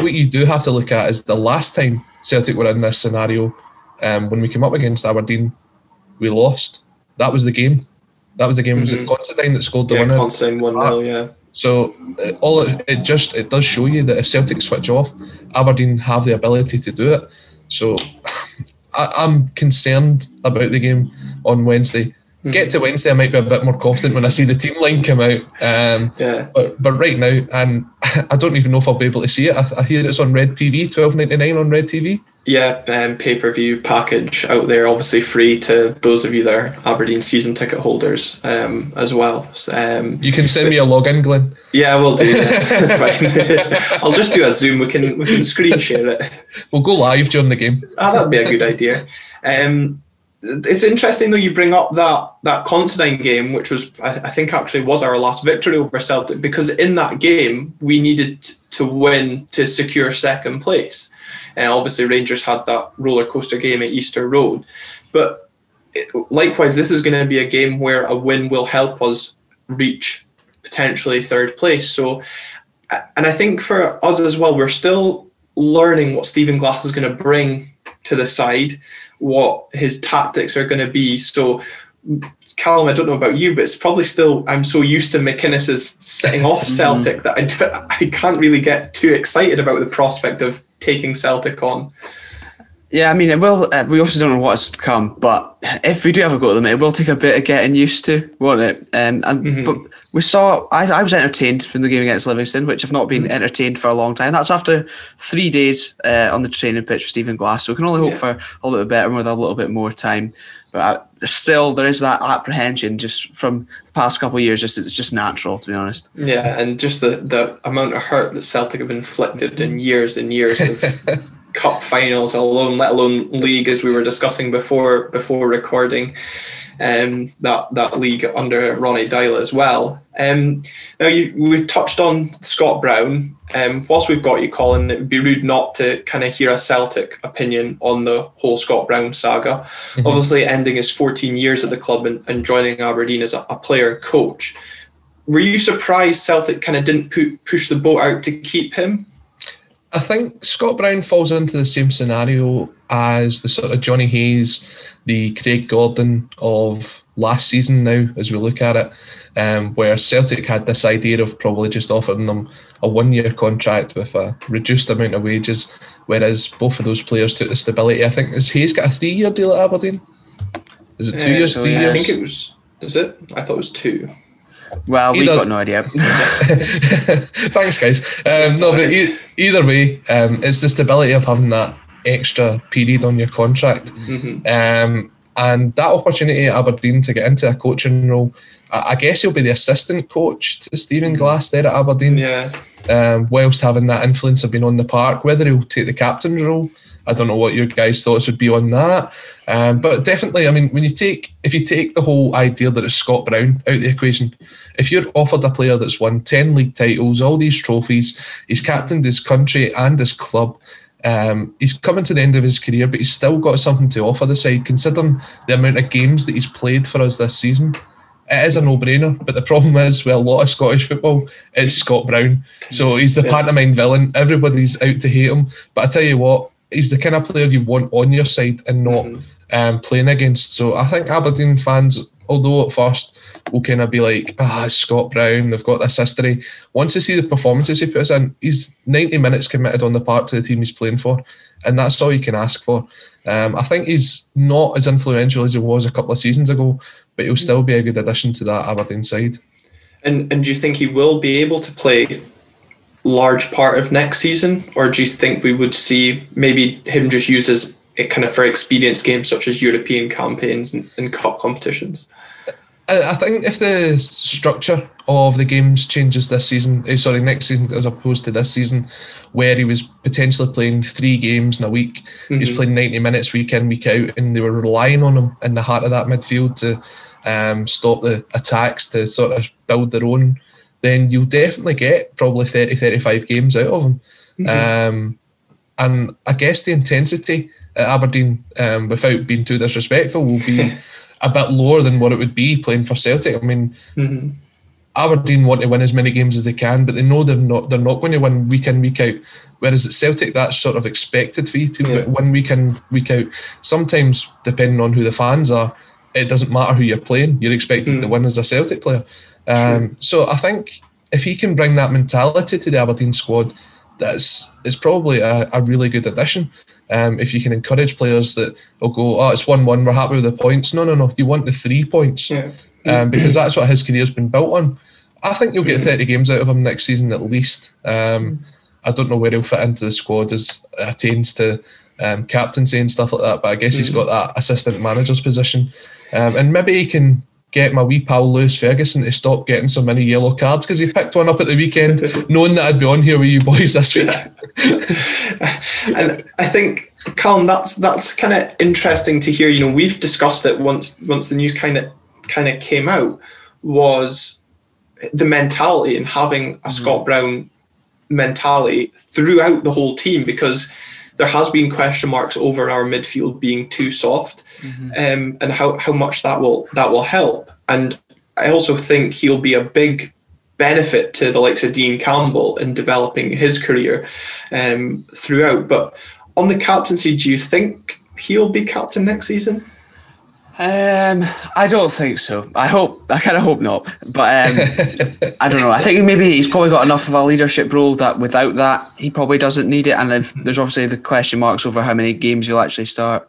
What you do have to look at is the last time Celtic were in this scenario, um, when we came up against Aberdeen, we lost that was the game. That was the game. Mm-hmm. Was it mm-hmm. That scored the yeah, winner? Considine one 0 yeah. So uh, all it, it, just it does show you that if Celtic switch off, Aberdeen have the ability to do it. So I, am concerned about the game on Wednesday. Mm-hmm. Get to Wednesday, I might be a bit more confident when I see the team line come out. Um, yeah. But but right now, and I don't even know if I'll be able to see it. I, I hear it's on Red TV, twelve ninety nine on Red TV. Yeah, um, pay per view package out there, obviously free to those of you that are Aberdeen season ticket holders um, as well. Um, you can send me a login, Glenn. Yeah, we'll do. That's fine. I'll just do a Zoom. We can we can screen share it. We'll go live during the game. Ah, that'd be a good idea. Um, it's interesting though you bring up that that Considine game, which was I, I think actually was our last victory over Celtic, because in that game we needed to win to secure second place. And obviously, Rangers had that roller coaster game at Easter Road. But it, likewise, this is going to be a game where a win will help us reach potentially third place. So, and I think for us as well, we're still learning what Stephen Glass is going to bring to the side, what his tactics are going to be. So, Callum, I don't know about you, but it's probably still I'm so used to McInnes's setting off mm-hmm. Celtic that I, I can't really get too excited about the prospect of taking Celtic on. Yeah, I mean, it will. Uh, we obviously don't know what's to come, but if we do have a go at them, it will take a bit of getting used to, won't it? Um, and mm-hmm. but we saw. I, I was entertained from the game against Livingston, which I've not been mm-hmm. entertained for a long time. That's after three days uh, on the training pitch with Stephen Glass. So we can only hope yeah. for a little bit better with a little bit more time. But uh, still, there is that apprehension just from the past couple of years. Just it's just natural, to be honest. Yeah, and just the the amount of hurt that Celtic have inflicted in years and years of. cup finals alone, let alone league, as we were discussing before before recording. Um, that that league under Ronnie Deila as well. Um, now you, we've touched on Scott Brown. Um, whilst we've got you, Colin, it would be rude not to kind of hear a Celtic opinion on the whole Scott Brown saga. Mm-hmm. Obviously, ending his 14 years at the club and, and joining Aberdeen as a, a player coach. Were you surprised Celtic kind of didn't pu- push the boat out to keep him? I think Scott Brown falls into the same scenario as the sort of Jonny Hayes, the Craig Gordon of last season now, as we look at it, um, where Celtic had this idea of probably just offering them a one year contract with a reduced amount of wages, whereas both of those players took the stability. I think has Hayes got a three year deal at Aberdeen? Is it two years, so, three yeah, years? I think it was, is it? I thought it was two. Well, we've got no idea. Thanks, guys. Um, no, but e- either way, um, it's the stability of having that extra period on your contract. Mm-hmm. Um, and that opportunity at Aberdeen to get into a coaching role, I, guess he'll be the assistant coach to Stephen Glass there at Aberdeen. Yeah. Um, whilst having that influence of being on the park, whether he'll take the captain's role, I don't know what your guys' thoughts would be on that. Um, but definitely, I mean, when you take if you take the whole idea that it's Scott Brown out of the equation, if you're offered a player that's won ten league titles, all these trophies, he's captained his country and his club. Um, he's coming to the end of his career, but he's still got something to offer the side, considering the amount of games that he's played for us this season. It is a no-brainer, but the problem is with a lot of Scottish football, it's Scott Brown. So he's the pantomime villain. Everybody's out to hate him. But I tell you what, he's the kind of player you want on your side and not mm-hmm. um, playing against. So I think Aberdeen fans, although at first will kind of be like, ah, Scott Brown, they've got this history. Once they see the performances he puts in, he's 90 minutes committed on the part to the team he's playing for. And that's all you can ask for. Um, I think he's not as influential as he was a couple of seasons ago, but he'll still be a good addition to that Aberdeen side. And and do you think he will be able to play large part of next season, or do you think we would see maybe him just use as it kind of for experience games such as European campaigns and, and cup competitions? I think if the structure of the games changes this season, eh, sorry, next season as opposed to this season, where he was potentially playing three games in a week, mm-hmm. he was playing 90 minutes week in, week out, and they were relying on him in the heart of that midfield to um, stop the attacks, to sort of build their own then you'll definitely get probably 30, 35 games out of him. Mm-hmm. Um, and I guess the intensity at Aberdeen, um, without being too disrespectful, will be a bit lower than what it would be playing for Celtic. I mean, mm-hmm. Aberdeen want to win as many games as they can, but they know they're not they're not going to win week in week out. Whereas at Celtic, that's sort of expected for you to yeah. win week in week out. Sometimes, depending on who the fans are, it doesn't matter who you're playing. You're expected mm. to win as a Celtic player. Um, so I think if he can bring that mentality to the Aberdeen squad, that's it's probably a, a really good addition. Um, if you can encourage players that will go, oh, it's one-one, we're happy with the points. No, no, no, you want the three points, yeah. um, because that's what his career's been built on. I think you'll get 30 games out of him next season at least. Um, I don't know where he'll fit into the squad as it attains to um, captaincy and stuff like that, but I guess he's got that assistant manager's position. Um, and maybe he can get my wee pal Lewis Ferguson to stop getting so many yellow cards because he picked one up at the weekend, knowing that I'd be on here with you boys this week. and I think, Callum, that's that's kind of interesting to hear. You know, we've discussed it once once the news kind of kind of came out was the mentality and having a mm-hmm. Scott Brown mentality throughout the whole team because there has been question marks over our midfield being too soft, mm-hmm. um, and how, how much that will that will help. And I also think he'll be a big benefit to the likes of Dean Campbell in developing his career um, throughout. But on the captaincy, do you think he'll be captain next season? Um, I don't think so. I hope. I kind of hope not. But um, I don't know. I think maybe he's probably got enough of a leadership role that without that, he probably doesn't need it. And if, there's obviously the question marks over how many games he'll actually start.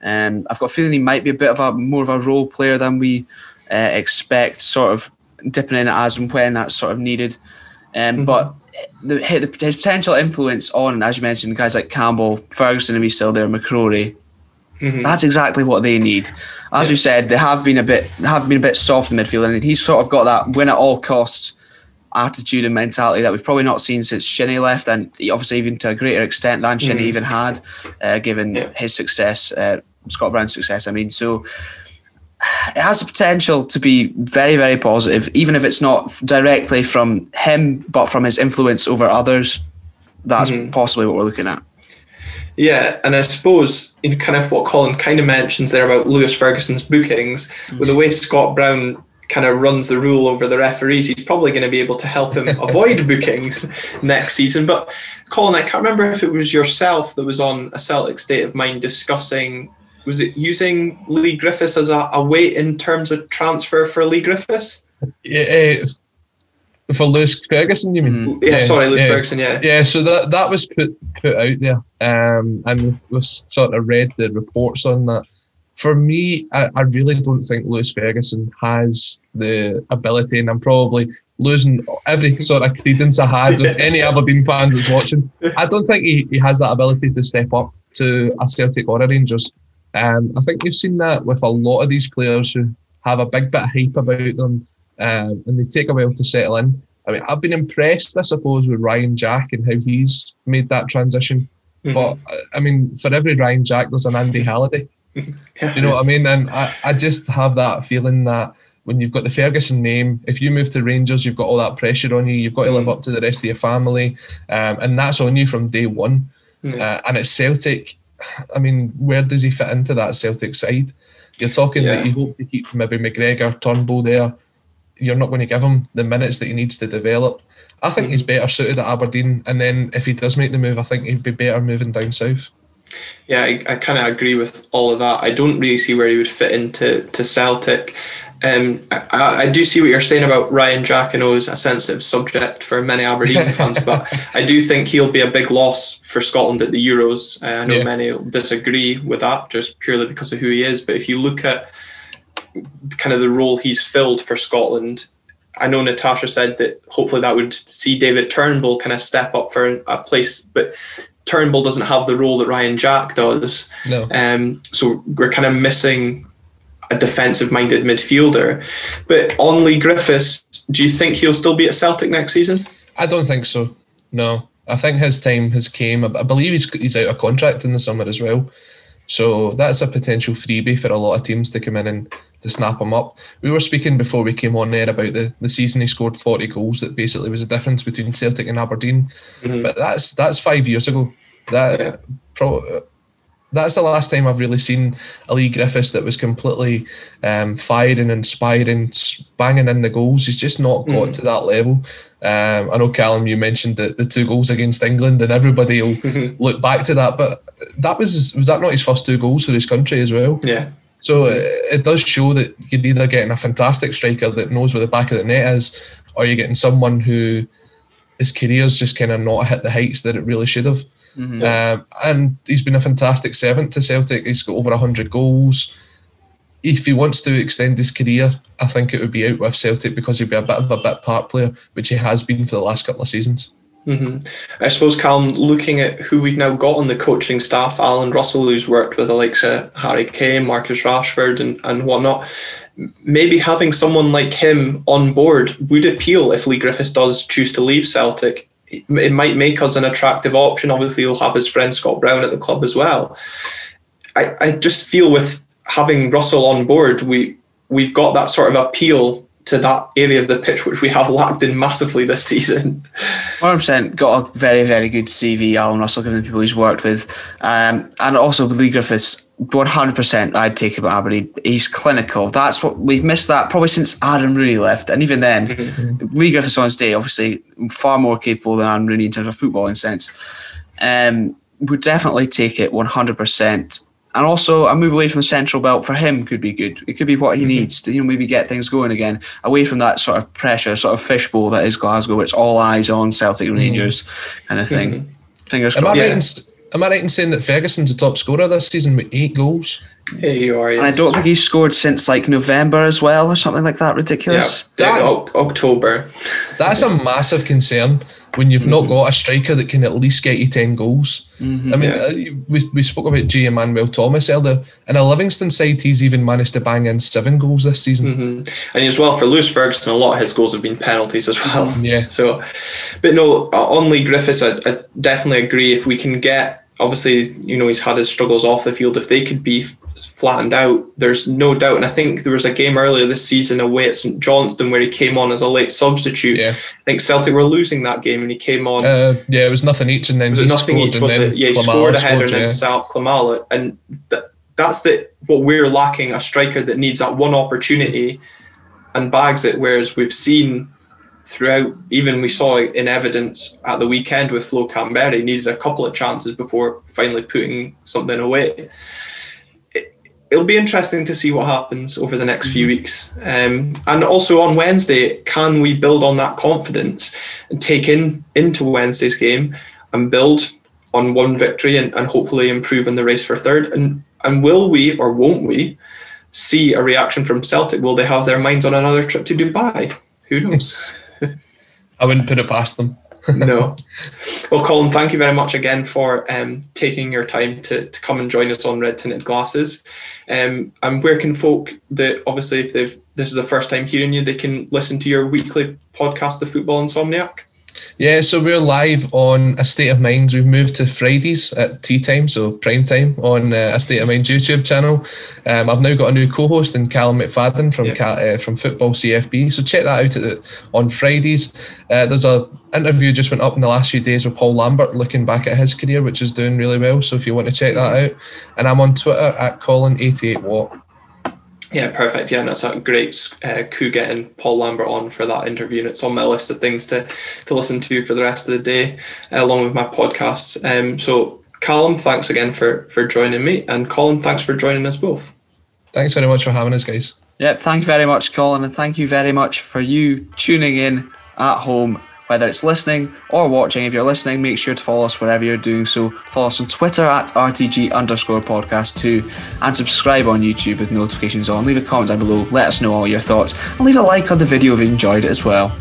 Um, I've got a feeling he might be a bit of a more of a role player than we uh, expect. Sort of dipping in as and when that's sort of needed. Um, mm-hmm. But the, his potential influence on, as you mentioned, guys like Campbell, Ferguson, if he's still there, McCrorie Mm-hmm. That's exactly what they need. As yeah. you said, they have been a bit have been a bit soft in midfield, and he's sort of got that win at all costs attitude and mentality that we've probably not seen since Shinnie left, and obviously even to a greater extent than Shinnie mm-hmm. even had, uh, given yeah. his success, uh, Scott Brown's success. I mean, so it has the potential to be very, very positive, even if it's not directly from him, but from his influence over others. That's mm-hmm. possibly what we're looking at. Yeah, and I suppose you know, kind of what Colin kind of mentions there about Lewis Ferguson's bookings, mm-hmm. with the way Scott Brown kind of runs the rule over the referees, he's probably going to be able to help him avoid bookings next season. But Colin, I can't remember if it was yourself that was on a Celtic State of Mind discussing was it using Leigh Griffiths as a, a weight in terms of transfer for Leigh Griffiths? Yeah, for Lewis Ferguson, you mean? Mm. Yeah, yeah, sorry, Lewis yeah. Ferguson. Yeah, yeah. So that that was put put out there, um, and we've, we've sort of read the reports on that. For me, I, I really don't think Lewis Ferguson has the ability, and I'm probably losing every sort of credence I had with any Aberdeen fans that's watching. I don't think he, he has that ability to step up to a Celtic or a Rangers. Um, I think you've seen that with a lot of these players who have a big bit of hype about them um, and they take a while to settle in. I mean, I've been impressed, I suppose, with Ryan Jack and how he's made that transition. Mm-hmm. But I mean, for every Ryan Jack, there's an Andy Halliday. yeah. You know what I mean? And I, I just have that feeling that when you've got the Ferguson name, if you move to Rangers, you've got all that pressure on you. You've got to live mm. up to the rest of your family, um, and that's on you from day one. Mm. Uh, and it's Celtic. I mean, where does he fit into that Celtic side? You're talking yeah. that you hope to keep maybe McGregor, Turnbull there. You're not going to give him the minutes that he needs to develop. I think mm-hmm. he's better suited at Aberdeen, and then if he does make the move, I think he'd be better moving down south. Yeah, I, I kind of agree with all of that. I don't really see where he would fit into to Celtic. Um, I, I, do see what you're saying about Ryan Jack. Know is a sensitive subject for many Aberdeen fans, but I do think he'll be a big loss for Scotland at the Euros. Uh, I know yeah. many will disagree with that just purely because of who he is. But if you look at kind of the role he's filled for Scotland, I know Natasha said that hopefully that would see David Turnbull kind of step up for a place, but Turnbull doesn't have the role that Ryan Jack does. No. Um, so we're kind of missing a defensive minded midfielder. But on Leigh Griffiths, do you think he'll still be at Celtic next season? I don't think so. No. I think his time has came. I believe he's he's out of contract in the summer as well. So that's a potential freebie for a lot of teams to come in and to snap him up. We were speaking before we came on there about the, the season he scored 40 goals that basically was the difference between Celtic and Aberdeen. Mm-hmm. But that's that's five years ago. That yeah. pro, that's the last time I've really seen a Leigh Griffiths that was completely um, firing, inspiring, banging in the goals. He's just not got mm. to that level. Um, I know Callum, you mentioned the, the two goals against England, and everybody will look back to that. But that was was that not his first two goals for his country as well? Yeah. So it, it does show that you're either getting a fantastic striker that knows where the back of the net is, or you're getting someone who his career's just kind of not hit the heights that it really should have. Mm-hmm. Um, and he's been a fantastic servant to Celtic. He's got over 100 goals. If he wants to extend his career, I think it would be out with Celtic because he'd be a bit of a bit part player, which he has been for the last couple of seasons. Mm-hmm. I suppose, Callum, looking at who we've now got on the coaching staff, Alan Russell, who's worked with the likes of Harry Kane, Marcus Rashford, and, and whatnot, maybe having someone like him on board would appeal if Leigh Griffiths does choose to leave Celtic it might make us an attractive option. Obviously, he'll have his friend Scott Brown at the club as well. I, I just feel with having Russell on board, we we've got that sort of appeal to that area of the pitch which we have lacked in massively this season. 100% got a very, very good CV, Alan Russell, given the people he's worked with. Um, and also Leigh Griffiths, 100% I'd take him at Aberdeen. He's clinical. That's what we've missed that probably since Adam Rooney left. And even then, mm-hmm. Leigh Griffiths on his day, obviously far more capable than Adam Rooney in terms of footballing sense. Um, would definitely take it 100% and also a move away from the central belt for him could be good. It could be what he mm-hmm. needs to, you know, maybe get things going again, away from that sort of pressure, sort of fishbowl that is Glasgow, where it's all eyes on Celtic and mm-hmm. Rangers kind of thing. Mm-hmm. Fingers am crossed. I, right in, am I right in saying that Ferguson's the top scorer this season with eight goals? Yeah, you are. Yes. And I don't think he's scored since like November as well, or something like that. Ridiculous. Yeah, that, October. That's a massive concern when you've mm-hmm. not got a striker that can at least get you 10 goals. Mm-hmm, I mean, yeah. uh, we, we spoke about Jay Emmanuel-Thomas earlier. and a Livingston side, he's even managed to bang in seven goals this season. Mm-hmm. And as well, for Lewis Ferguson, a lot of his goals have been penalties as well. Yeah. So, but no, on Leigh Griffiths, I, I definitely agree. If we can get, obviously, you know, he's had his struggles off the field. If they could be flattened out. There's no doubt. And I think there was a game earlier this season away at St Johnstone where he came on as a late substitute. Yeah. I think Celtic were losing that game and he came on. Uh, yeah, it was nothing each and then was it nothing each, was it? Yeah, he scored a header and then Sal Klimala. And th- that's the what we're lacking a striker that needs that one opportunity and bags it. Whereas we've seen throughout, even we saw in evidence at the weekend with Flo Kamberi, needed a couple of chances before finally putting something away it'll be interesting to see what happens over the next few mm-hmm. weeks. Um, and also on Wednesday, can we build on that confidence and take in into Wednesday's game and build on one victory and, and hopefully improve in the race for third? And and will we or won't we see a reaction from Celtic? Will they have their minds on another trip to Dubai? Who knows? I wouldn't put it past them. no. Well, Colin, thank you very much again for um, taking your time to, to come and join us on Red Tinted Glasses. Um, and where can folk that obviously if they've this is the first time hearing you, they can listen to your weekly podcast, The Football Insomniac? Yeah, so we're live on A State of Mind. We've moved to Fridays at tea time, so prime time on uh, A State of Mind YouTube channel. Um, I've now got a new co-host in Callum McFadden from yep. uh, from Football CFB. So check that out the, on Fridays. Uh, there's a interview just went up in the last few days with Paul Lambert, looking back at his career, which is doing really well. So if you want to check that out, and I'm on Twitter at Colin88Watt. Yeah, perfect. Yeah, and that's a great uh, coup getting Paul Lambert on for that interview, and it's on my list of things to to listen to for the rest of the day, uh, along with my podcasts. Um, so, Callum, thanks again for for joining me, and Colin, thanks for joining us both. Thanks very much for having us, guys. Yep, thank you very much, Colin, and thank you very much for you tuning in at home whether it's listening or watching. If you're listening, make sure to follow us wherever you're doing so. Follow us on Twitter at RTG underscore podcast too, and subscribe on YouTube with notifications on. Leave a comment down below, let us know all your thoughts, and leave a like on the video if you enjoyed it as well.